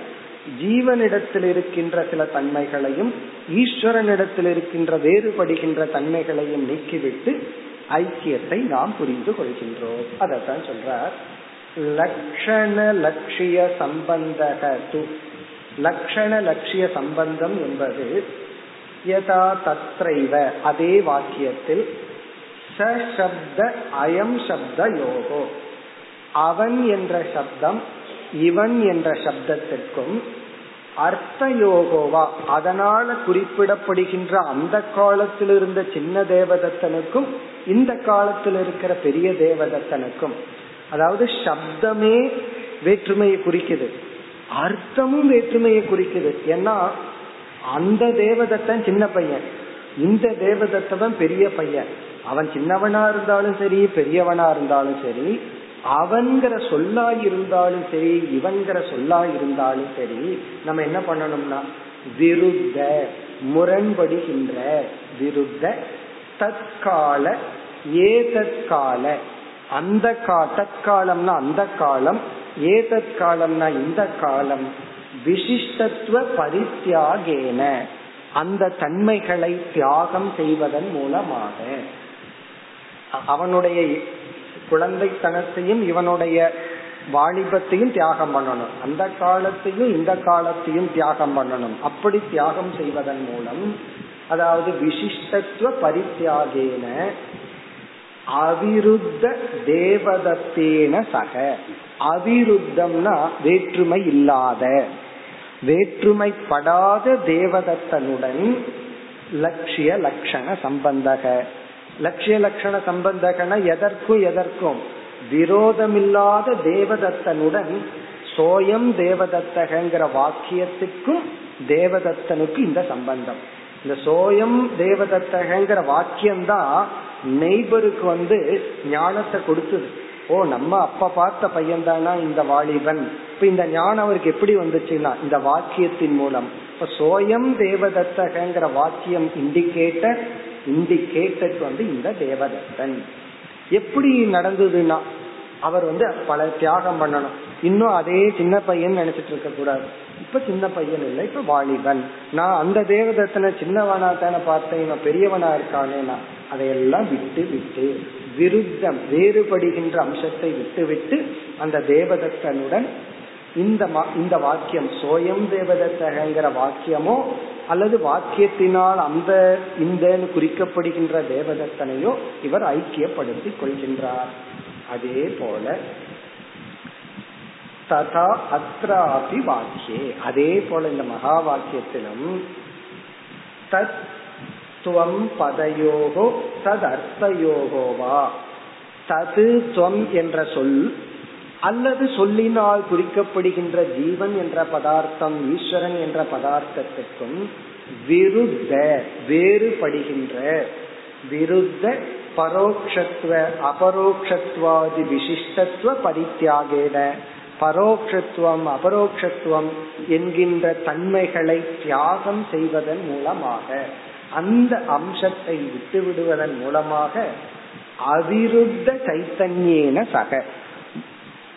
S1: ஜீவனிடத்தில் இருக்கின்ற சில தன்மைகளையும் ஈஸ்வரனிடத்தில் இருக்கின்ற வேறுபடுகின்ற தன்மைகளையும் நீக்கிவிட்டு ஐக்கியத்தை நாம் புரிந்து கொள்கின்றோம். அதைத்தான் சொல்றார். லக்ஷண லட்சிய சம்பந்தக து லக்ஷண லட்சிய சம்பந்தம் என்பது யதா தத்ரைவ அதே வாக்கியத்தில் சப்த அயம் சப்த யோகோ அவன் என்ற சப்தம் இவன் என்ற சப்தத்திற்கும் அர்த்த யோகோவா அதனால குறிப்பிடப்படுகின்ற அந்த காலத்தில் இருந்த சின்ன தேவதத்தனுக்கும் இந்த காலத்தில் இருக்கிற பெரிய தேவதத்தனுக்கும் அதாவது சப்தமே வேற்றுமையை குறிக்குது. அர்த்தமும் வேற்றுமையை குறிக்குது. ஏன்னா அந்த தேவதத்தன் சின்ன பையன் இந்த தேவதத்தவன் பெரிய பையன். அவன் சின்னவனா இருந்தாலும் சரி பெரியவனா இருந்தாலும் சரி அவன்கிற சொல்லா இருந்தாலும் சரி இவன்கிற சொல்லா இருந்தாலும் சரி நம்ம என்ன பண்ணணும்னா விருத்த முரண்படுகின்ற விருத்த தற்கால ஏதற்கால. அந்த கா தற்காலம்னா அந்த காலம் ஏதற்காலம்னா இந்த காலம். விசிஷ்டத்துவ பரித்தியாகேன. அந்த தன்மைகளை தியாகம் செய்வதன் மூலமாக. அவனுடைய குழந்தைத்தனத்தையும் இவனுடைய வாலிபத்தையும் தியாகம் பண்ணணும். அந்த காலத்தையும் இந்த காலத்தையும் தியாகம் பண்ணணும். அப்படி தியாகம் செய்வதன் மூலம் அதாவது விசிஷ்டத்துவ பரித்தியாகேன அவிருத்த தேவதத்தேன சக. அவிருத்தம்னா வேற்றுமை இல்லாத வேற்றுமைப்படாத தேவதத்தனுடன் லட்சிய லட்சண சம்பந்தக. லட்சிய லட்சண சம்பந்தகன எதற்கும் எதற்கும்? விரோதமில்லாத தேவதத்தனுடன் சோயம் தேவதத்தகங்கிற வாக்கியத்துக்கும் தேவதத்தனுக்கு இந்த சம்பந்தம். இந்த சோயம் தேவதத்தகங்கிற வாக்கியம்தான் நெய்பருக்கு வந்து ஞானத்தை கொடுத்தது. ஓ நம்ம அப்ப பார்த்த பையன் தானா இந்த வாலிபன்? இப்ப இந்த ஞானம் அவருக்கு எப்படி வந்துச்சுன்னா இந்த வாக்கியத்தின் மூலம். இப்ப சோயம் தேவதத்தகங்கிற வாக்கியம் இண்டிகேட்டர் இண்டிகேட்டட் வந்து இந்த தேவதத்தன். எப்படி நடந்ததுன்னா அவர் வந்து பல தியாகம் பண்ணணும். இன்னும் அதே சின்ன பையன் நினைச்சிட்டு இருக்க கூடாது. இப்ப சின்ன பையன் இல்லை இப்ப வாலிபன். நான் அந்த தேவதத்தனை சின்னவனா தானே பார்த்தேன் இவன் பெரியவனா இருக்கானேனா அதையெல்லாம் விட்டு விட்டு விருத்தம் வேறுபடுகின்ற அம்சத்தை விட்டு விட்டு அந்த தேவதத்தனுடன் இந்த இந்த வாக்கியம் சோயம் தேவதத்தகங்கிற வாக்கியமோ அல்லது வாக்கியத்தினால் அந்த இந்த குறிக்கப்படுகின்ற தேவதத்தனையோ இவர் ஐக்கியப்படுத்திக் கொள்கின்றார். அதே போல ததா அத்ராபி வாக்கியே. அதே போல இந்த மகா வாக்கியத்திலும் தத் துவம் பதயோகோ தத் அர்த்தயோகோவா தது துவம் என்ற சொல் அல்லது சொல்லினால் குறிக்கப்படுகின்ற ஜீவன் என்ற பதார்த்தம் ஈஸ்வரன் என்ற பதார்த்தத்திற்கும் விருத்த வேறுபடுகின்ற விருத்த பரோக்ஷத்துவ அபரோக்ஷத்வாதி விசிஷ்டத்துவ பரித்தியாகேன. பரோக்ஷத்துவம் அபரோக்ஷத்துவம் என்கின்ற தன்மைகளை தியாகம் செய்வதன் மூலமாக அந்த அம்சத்தை விட்டு விடுவதன் மூலமாக அவிருத்த சைத்தன்யேன சக.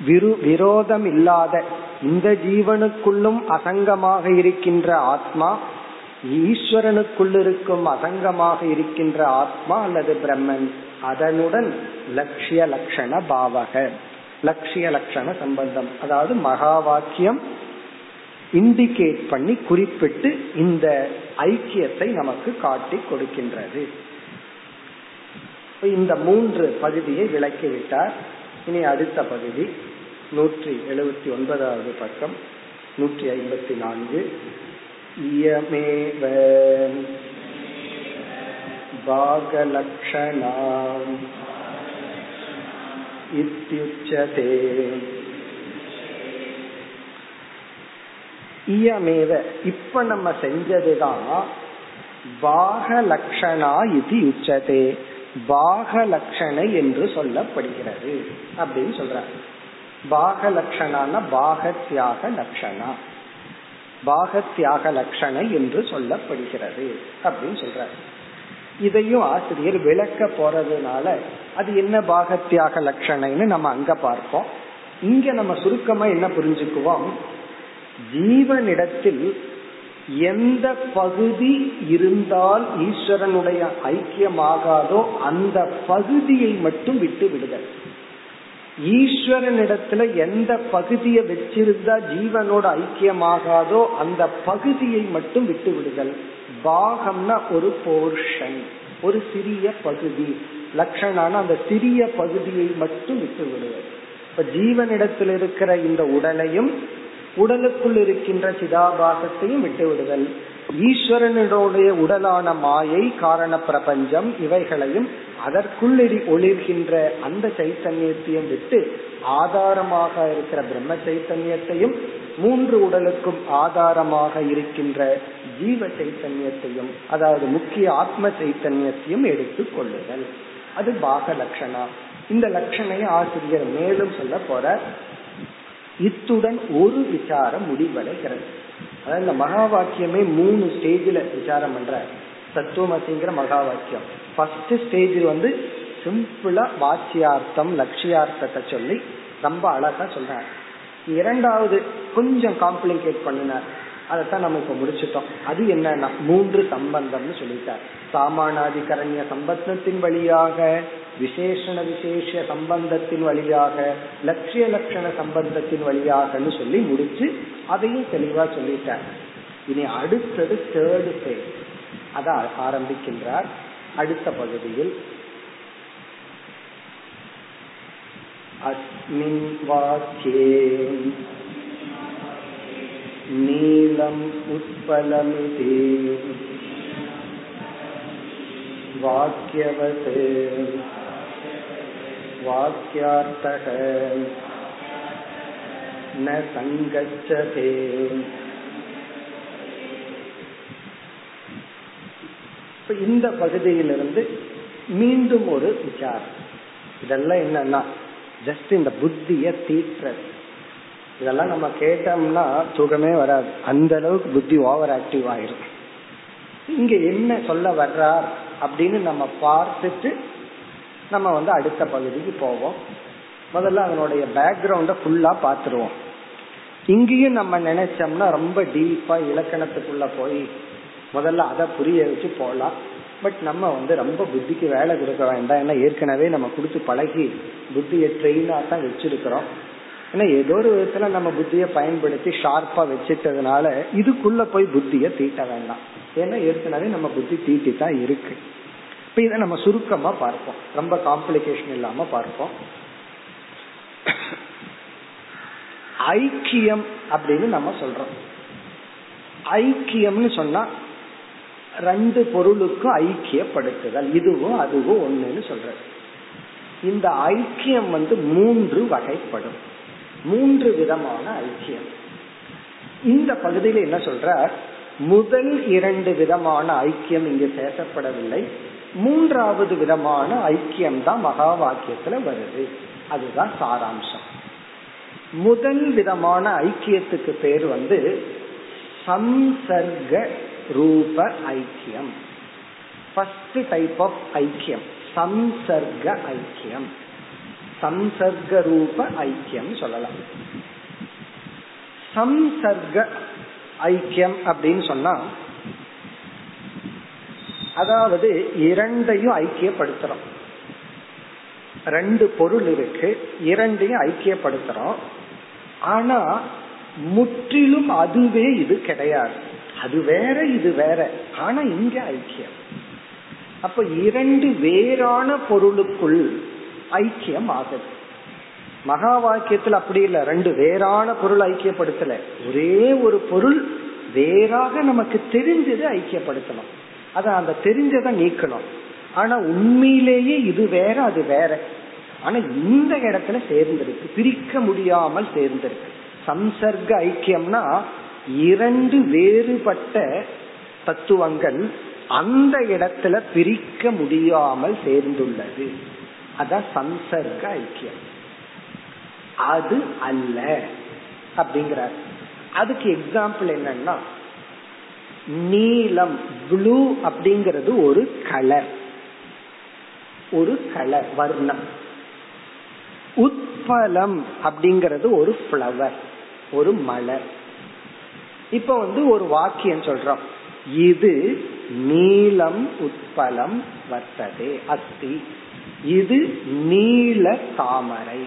S1: விரு விரோதம் இல்லாத இந்த ஜீவனுக்குள்ளும் அசங்கமாக இருக்கின்ற ஆத்மா ஈஸ்வரனுக்குள் இருக்கும் அசங்கமாக இருக்கின்ற ஆத்மா அல்லது பிரம்மன் அதனுடன் லட்சிய லட்சண பாவக லட்சிய லட்சண சம்பந்தம். அதாவது மகா வாக்கியம் இண்டிகேட் பண்ணி குறிப்பிட்டு இந்த ஐக்கியத்தை நமக்கு காட்டி கொடுக்கின்றது. இந்த மூன்று பகுதியை விளக்கிவிட்டார். இனி அடுத்த பகுதி நூற்றி எழுபத்தி ஒன்பதாவது பக்கம் நூற்றி ஐம்பத்தி நான்கு. இயமேவ பாகலக்ஷணாம் இத்தியுச்சதே இயமேவ இப்ப நம்ம செஞ்சதுதான் பாக லட்சணா இது உச்சதே. பாக லட்சணை என்று சொல்லப்படுகிறது அப்படின்னு சொல்ற பாக லட்சணான பாகத்தியாக லட்சணா பாகத்யாக லட்சணை என்று சொல்லப்படுகிறது அப்படின்னு சொல்ற இதையும் ஆசிரியர் விளக்க போறதுனால அது என்ன பாகத்தியாக லட்சணைன்னு நம்ம அங்க பார்ப்போம். இங்க நம்ம சுருக்கமா என்ன புரிஞ்சுக்குவோம்? ஜீவனிடத்தில் எந்த பகுதி இருந்தால் ஈஸ்வரனுடைய ஐக்கியமாகாதோ அந்த பகுதியை மட்டும் விட்டு விடுதல். ஈஸ்வரனிடத்துல எந்த பகுதியை வச்சிருந்தா ஜீவனோட ஐக்கியமாகாதோ அந்த பகுதியை மட்டும் விட்டு விடுதல். பாகம்னா ஒரு போர்ஷன் ஒரு சிறிய பகுதி. லட்சணான அந்த சிறிய பகுதியை மட்டும் விட்டு விடுதல். இப்ப ஜீவனிடத்தில் இருக்கிற இந்த உடலையும் உடலுக்குள் இருக்கின்ற சிதாபாசத்தையும் விட்டு விடுதல் ஈஸ்வரனுடைய உடலான மாயை காரண பிரபஞ்சம் இவைகளையும் அதற்குள் ஒளிர்கின்ற அந்த சைத்தன்யத்தையும் விட்டு ஆதாரமாக இருக்கிற பிரம்ம சைத்தன்யத்தையும் மூன்று உடலுக்கும் ஆதாரமாக இருக்கின்ற ஜீவ சைத்தன்யத்தையும் அதாவது முக்கிய ஆத்ம சைத்தன்யத்தையும் எடுத்துக் கொள்ளுதல். அது பாக லட்சணா இந்த லட்சணையை ஆசிரியர் மேலும் சொல்ல போற இத்துடன் ஒரு விசாரம் முடிவடைகிறது அதாவது இந்த மகா வாக்கியமே மூணு ஸ்டேஜில் விசாரம் பண்ற தத்துவமசிங்கிற மகா வாக்கியம். ஃபர்ஸ்ட் ஸ்டேஜ் வந்து சிம்பிளா வாச்சியார்த்தம் லட்சியார்த்தத்தை சொல்லி ரொம்ப அழகா சொல்றாங்க இரண்டாவது கொஞ்சம் காம்ப்ளிகேட் பண்ணினார். அதைத்தான் நம்ம இப்ப முடிச்சிட்டோம் அது என்னன்னா மூன்று சம்பந்தம்னு சொல்லிட்டார் சாமானாதிகரண்ய சம்பந்தத்தின் வழியாக விசேஷண விசேஷ சம்பந்தத்தின் வழியாக லட்சிய லட்சண சம்பந்தத்தின் வழியாகன்னு சொல்லி முடிச்சு அதையும் தெளிவா சொல்லிட்டார் இனி அடுத்தது தேர்டு பேஜ் அத ஆரம்பிக்கின்றார் அடுத்த பகுதியில் अस्मिन् वाक्ये नीलम् उत्पलमिति वाक्यवत् वाक्यार्थः न सङ्गच्छते இந்த பகுதியிலிருந்து மீண்டும் ஒரு விசாரம் இதெல்லாம் என்னன்னா ஜஸ்ட் இந்த புத்திய தீட்டுறது இதெல்லாம் நம்ம கேட்டோம்னா தூக்கமே வராது. அந்த அளவுக்கு புத்தி ஓவர் ஆக்டிவ் ஆயிரும். இங்க என்ன சொல்ல வர்றார் அப்படின்னு நம்ம பார்த்துட்டு நம்ம வந்து அடுத்த பகுதிக்கு போவோம். முதல்ல அதனுடைய பேக்ரவுண்ட ஃபுல்லா பாத்துருவோம் இங்கேயும் நம்ம நினைச்சோம்னா ரொம்ப டீப்பா இலக்கணத்துக்குள்ள போய் முதல்ல அதை புரிய வச்சு போகலாம் பட் நம்ம வந்து ரொம்ப புத்திக்கு வேலை கொடுக்க வேண்டாம். ஏன்னா ஏற்கனவே நம்ம கொடுத்து பழகி புத்தியை ட்ரெயினா தான் வச்சிருக்கிறோம். ஏன்னா ஏதோ ஒரு விதத்துல நம்ம புத்தியை பயன்படுத்தி ஷார்ப்பா வச்சிட்டதுனால இதுக்குள்ள போய் புத்திய தீட்ட வேண்டாம். ஏன்னா ஏற்கனவே நம்ம புத்தி தீட்டி தான் இருக்கு. இப்ப இதை நம்ம சுருக்கமா பார்ப்போம். ரொம்ப காம்ப்ளிகேஷன் இல்லாம பார்ப்போம். ஐக்கியம் அப்படின்னு நம்ம சொல்றோம். ஐக்கியம்னு சொன்னா ரெண்டு பொருளுக்கும் ஐக்கியப்படுத்துதல். இதுவும் அதுவும் ஒண்ணுன்னு சொல்ற இந்த ஐக்கியம் வந்து மூன்று வகைப்படும். மூன்று விதமான ஐக்கியம். இந்த பகுதியில் என்ன சொல்ற முதல் இரண்டு விதமான ஐக்கியம் இங்கு பேசப்படவில்லை. மூன்றாவது விதமான ஐக்கியம் தான் மகா வாக்கியத்துல வருது. அதுதான் சாராம்சம். முதல் விதமான ஐக்கியத்துக்கு பேர் வந்து சம்சர்க ரூப ஐக்கியம். ஃபர்ஸ்ட் டைப் ஆஃப் ஐக்கியம். சம்சர்க ஐக்கியம். சம்சர்க ரூப ஐக்கியம் சொல்லலாம். சம்சர்க ஐக்கியம் அப்படின்னு சொன்னா அதாவது இரண்டையும் ஐக்கியப்படுத்துறோம். ரெண்டு பொருள் இருக்கு இரண்டையும் ஐக்கியப்படுத்துறோம். ஆனா முற்றிலும் அதுவே இது கிடையாது. அது வேற இது வேற. ஆனா இங்க ஐக்கியம். அப்ப இரண்டு வேறான பொருளுக்குள் ஐக்கியம் ஆகுது மகா வாக்கியத்துல அப்படி இல்ல. ரெண்டு வேறான பொருள் ஐக்கியப்படுத்தல. ஒரே ஒரு பொருள் வேறாக நமக்கு தெரிஞ்சது ஐக்கியப்படுத்தணும். அத அந்த தெரிஞ்சதை நீக்கணும். ஆனா உண்மையிலேயே இது வேற அது வேற. ஆனா இந்த இடத்துல சேர்ந்திருக்கு. பிரிக்க முடியாமல் சேர்ந்திருக்கு. சம்சர்க்க ஐக்கியம்னா இரண்டு வேறுபட்ட தத்துவங்கள் அந்த இடத்துல பிரிக்க முடியாமல் சேர்ந்துள்ளது. அதான் சம்சர்க்க ஐக்கியம். அது அல்ல அப்படிங்கிறார். அதுக்கு எக்ஸாம்பிள் என்னன்னா நீலம் ப்ளூ அப்படிங்கிறது ஒரு கலர் ஒரு கலர் வர்ணம். உத்பலம் அப்படிங்கிறது ஒரு ஃப்ளவர் ஒரு மலர். இப்ப வந்து ஒரு வாக்கியம் சொல்றோம். இது நீலம் உட்பலம் வர்த்ததே அஸ்தி. இது நீல தாமரை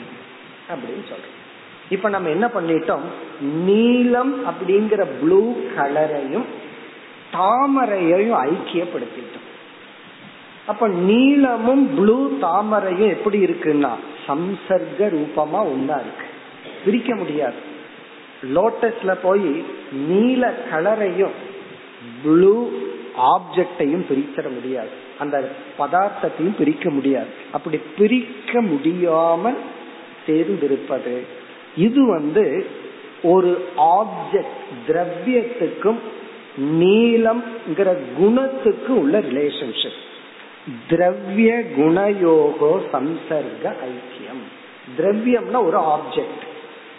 S1: அப்படின்னு சொல்றோம். இப்ப நம்ம என்ன பண்ணிட்டோம்? நீலம் அப்படிங்கிற ப்ளூ கலரையும் தாமரையையும் ஐக்கியப்படுத்திட்டோம். அப்ப நீளமும் ப்ளூ தாமரையும் எப்படி இருக்குன்னா சம்சர்க ரூபமா ஒன்னா இருக்கு. பிரிக்க முடியாது. லோட்டஸ்ல போய் நீல கலரையும் ப்ளூ ஆப்ஜெக்டையும் பிரிச்சிட முடியாது. அந்த பதார்த்தத்தையும் பிரிக்க முடியாது. அப்படி பிரிக்க முடியாமல் சேர்ந்திருப்பது. இது வந்து ஒரு ஆப்ஜெக்ட் திரவியத்துக்கும் நீளம்ங்கிற குணத்துக்கு உள்ள ரிலேஷன்ஷிப் திரவிய குணயோகோ சம்சர்க ஐக்கியம். திரவியம்னா ஒரு ஆப்ஜெக்ட்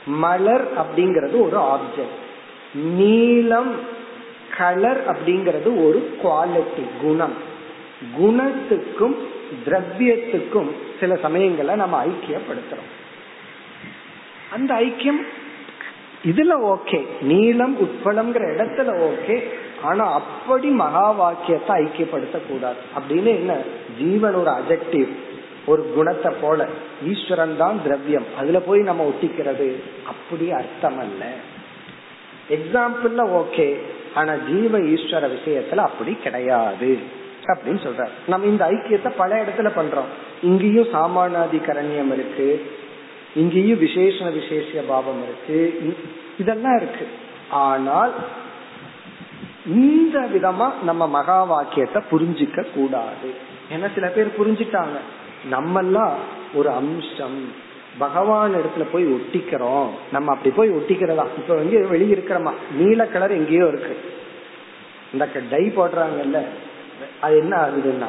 S1: மலர் அப்படிங்கிறது ஒரு ஆப்ஜெக்ட் நீளம் கலர் அப்படிங்கிறது ஒரு குவாலிட்டி குணம். குணத்துக்கும் திரவியத்துக்கும் சில சமயங்களை நம்ம ஐக்கியப்படுத்துறோம். அந்த ஐக்கியம் இதுல ஓகே. நீளம் உட்பலம்ங்கிற இடத்துல ஓகே. ஆனா அப்படி மகா வாக்கியத்தை ஐக்கியப்படுத்த கூடாது அப்படின்னு என்ன? ஜீவன் ஒரு அஜெக்டிவ் ஒரு குணத்தை போல. ஈஸ்வரன் தான் திரவியம். அதுல போய் நம்ம ஒட்டிக்கிறது. அப்படி அர்த்தம் அல்ல எக்ஸாம்பிள்ல ஓகே. ஆனா ஜீவ ஈஸ்வர விஷயத்துல அப்படி கிடையாது. அப்படின்னு சொல்ற நம்ம இந்த ஐக்கியத்தை பல இடத்துல பண்றோம். இங்கேயும் சாமானாதிகரண்யம் இருக்கு. இங்கேயும் விசேஷ விசேஷ பாவம் இருக்கு. இதெல்லாம் இருக்கு. ஆனால் இந்த விதமா நம்ம மகா வாக்கியத்தை புரிஞ்சிக்க கூடாது. ஏன்னா சில பேர் புரிஞ்சிட்டாங்க. நம்மெல்லாம் ஒரு அம்சம். பகவான் இடத்துல போய் ஒட்டிக்கிறோம். நம்ம அப்படி போய் ஒட்டிக்கிறதா? இப்ப வந்து வெளியே இருக்கிறோமா? நீல கலர் எங்கேயோ இருக்கு. இந்த டை போடுறாங்கல்ல. அது என்ன ஆகுதுன்னா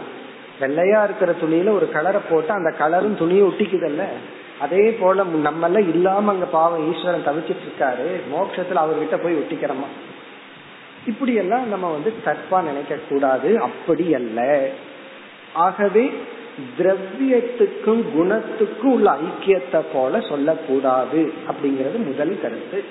S1: வெள்ளையா இருக்கிற துணியில ஒரு கலரை போட்டு அந்த கலரும் துணியை ஒட்டிக்குதல்ல? அதே போல நம்ம எல்லாம் இல்லாம அங்க பாவம் ஈஸ்வரன் தவிச்சிட்டு இருக்காரு. மோட்சத்துல அவர்கிட்ட போய் ஒட்டிக்கிறோமா? இப்படி எல்லாம் நம்ம வந்து தற்பா நினைக்க கூடாது. அப்படி அல்ல. ஆகவே திரவியத்துக்கும் குணத்துக்கும் உள்ள ஐக்கியத்தை போல சொல்லக்கூடாது அப்படிங்கிறது முதல் கருத்து.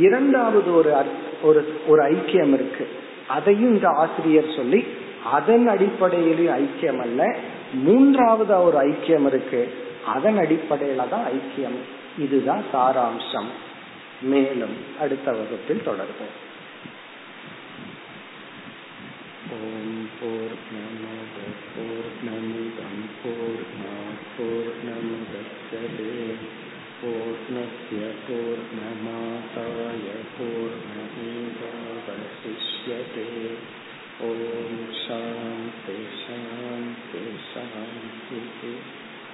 S1: இரண்டாவது ஒரு ஒரு ஒரு ஐக்கியம் இருக்கு. அதையும் இந்த ஆசிரியர் சொல்லி அதன் அடிப்படையில் ஐக்கியம் அல்ல மூன்றாவது ஒரு ஐக்கியம் இருக்கு. அதன் அடிப்படையில தான் ஐக்கியம். இதுதான் சாராம்சம். மேலும் அடுத்த வகுப்பில் தொடர்போம் ஓம் போர் நமத போர் நமிதம் போர் பூர்ணமுதச்சதே பூர்ணஸ்ய பூர்ணமாதாய பூர்ணமேவாவசிஷ்யதே ஓம்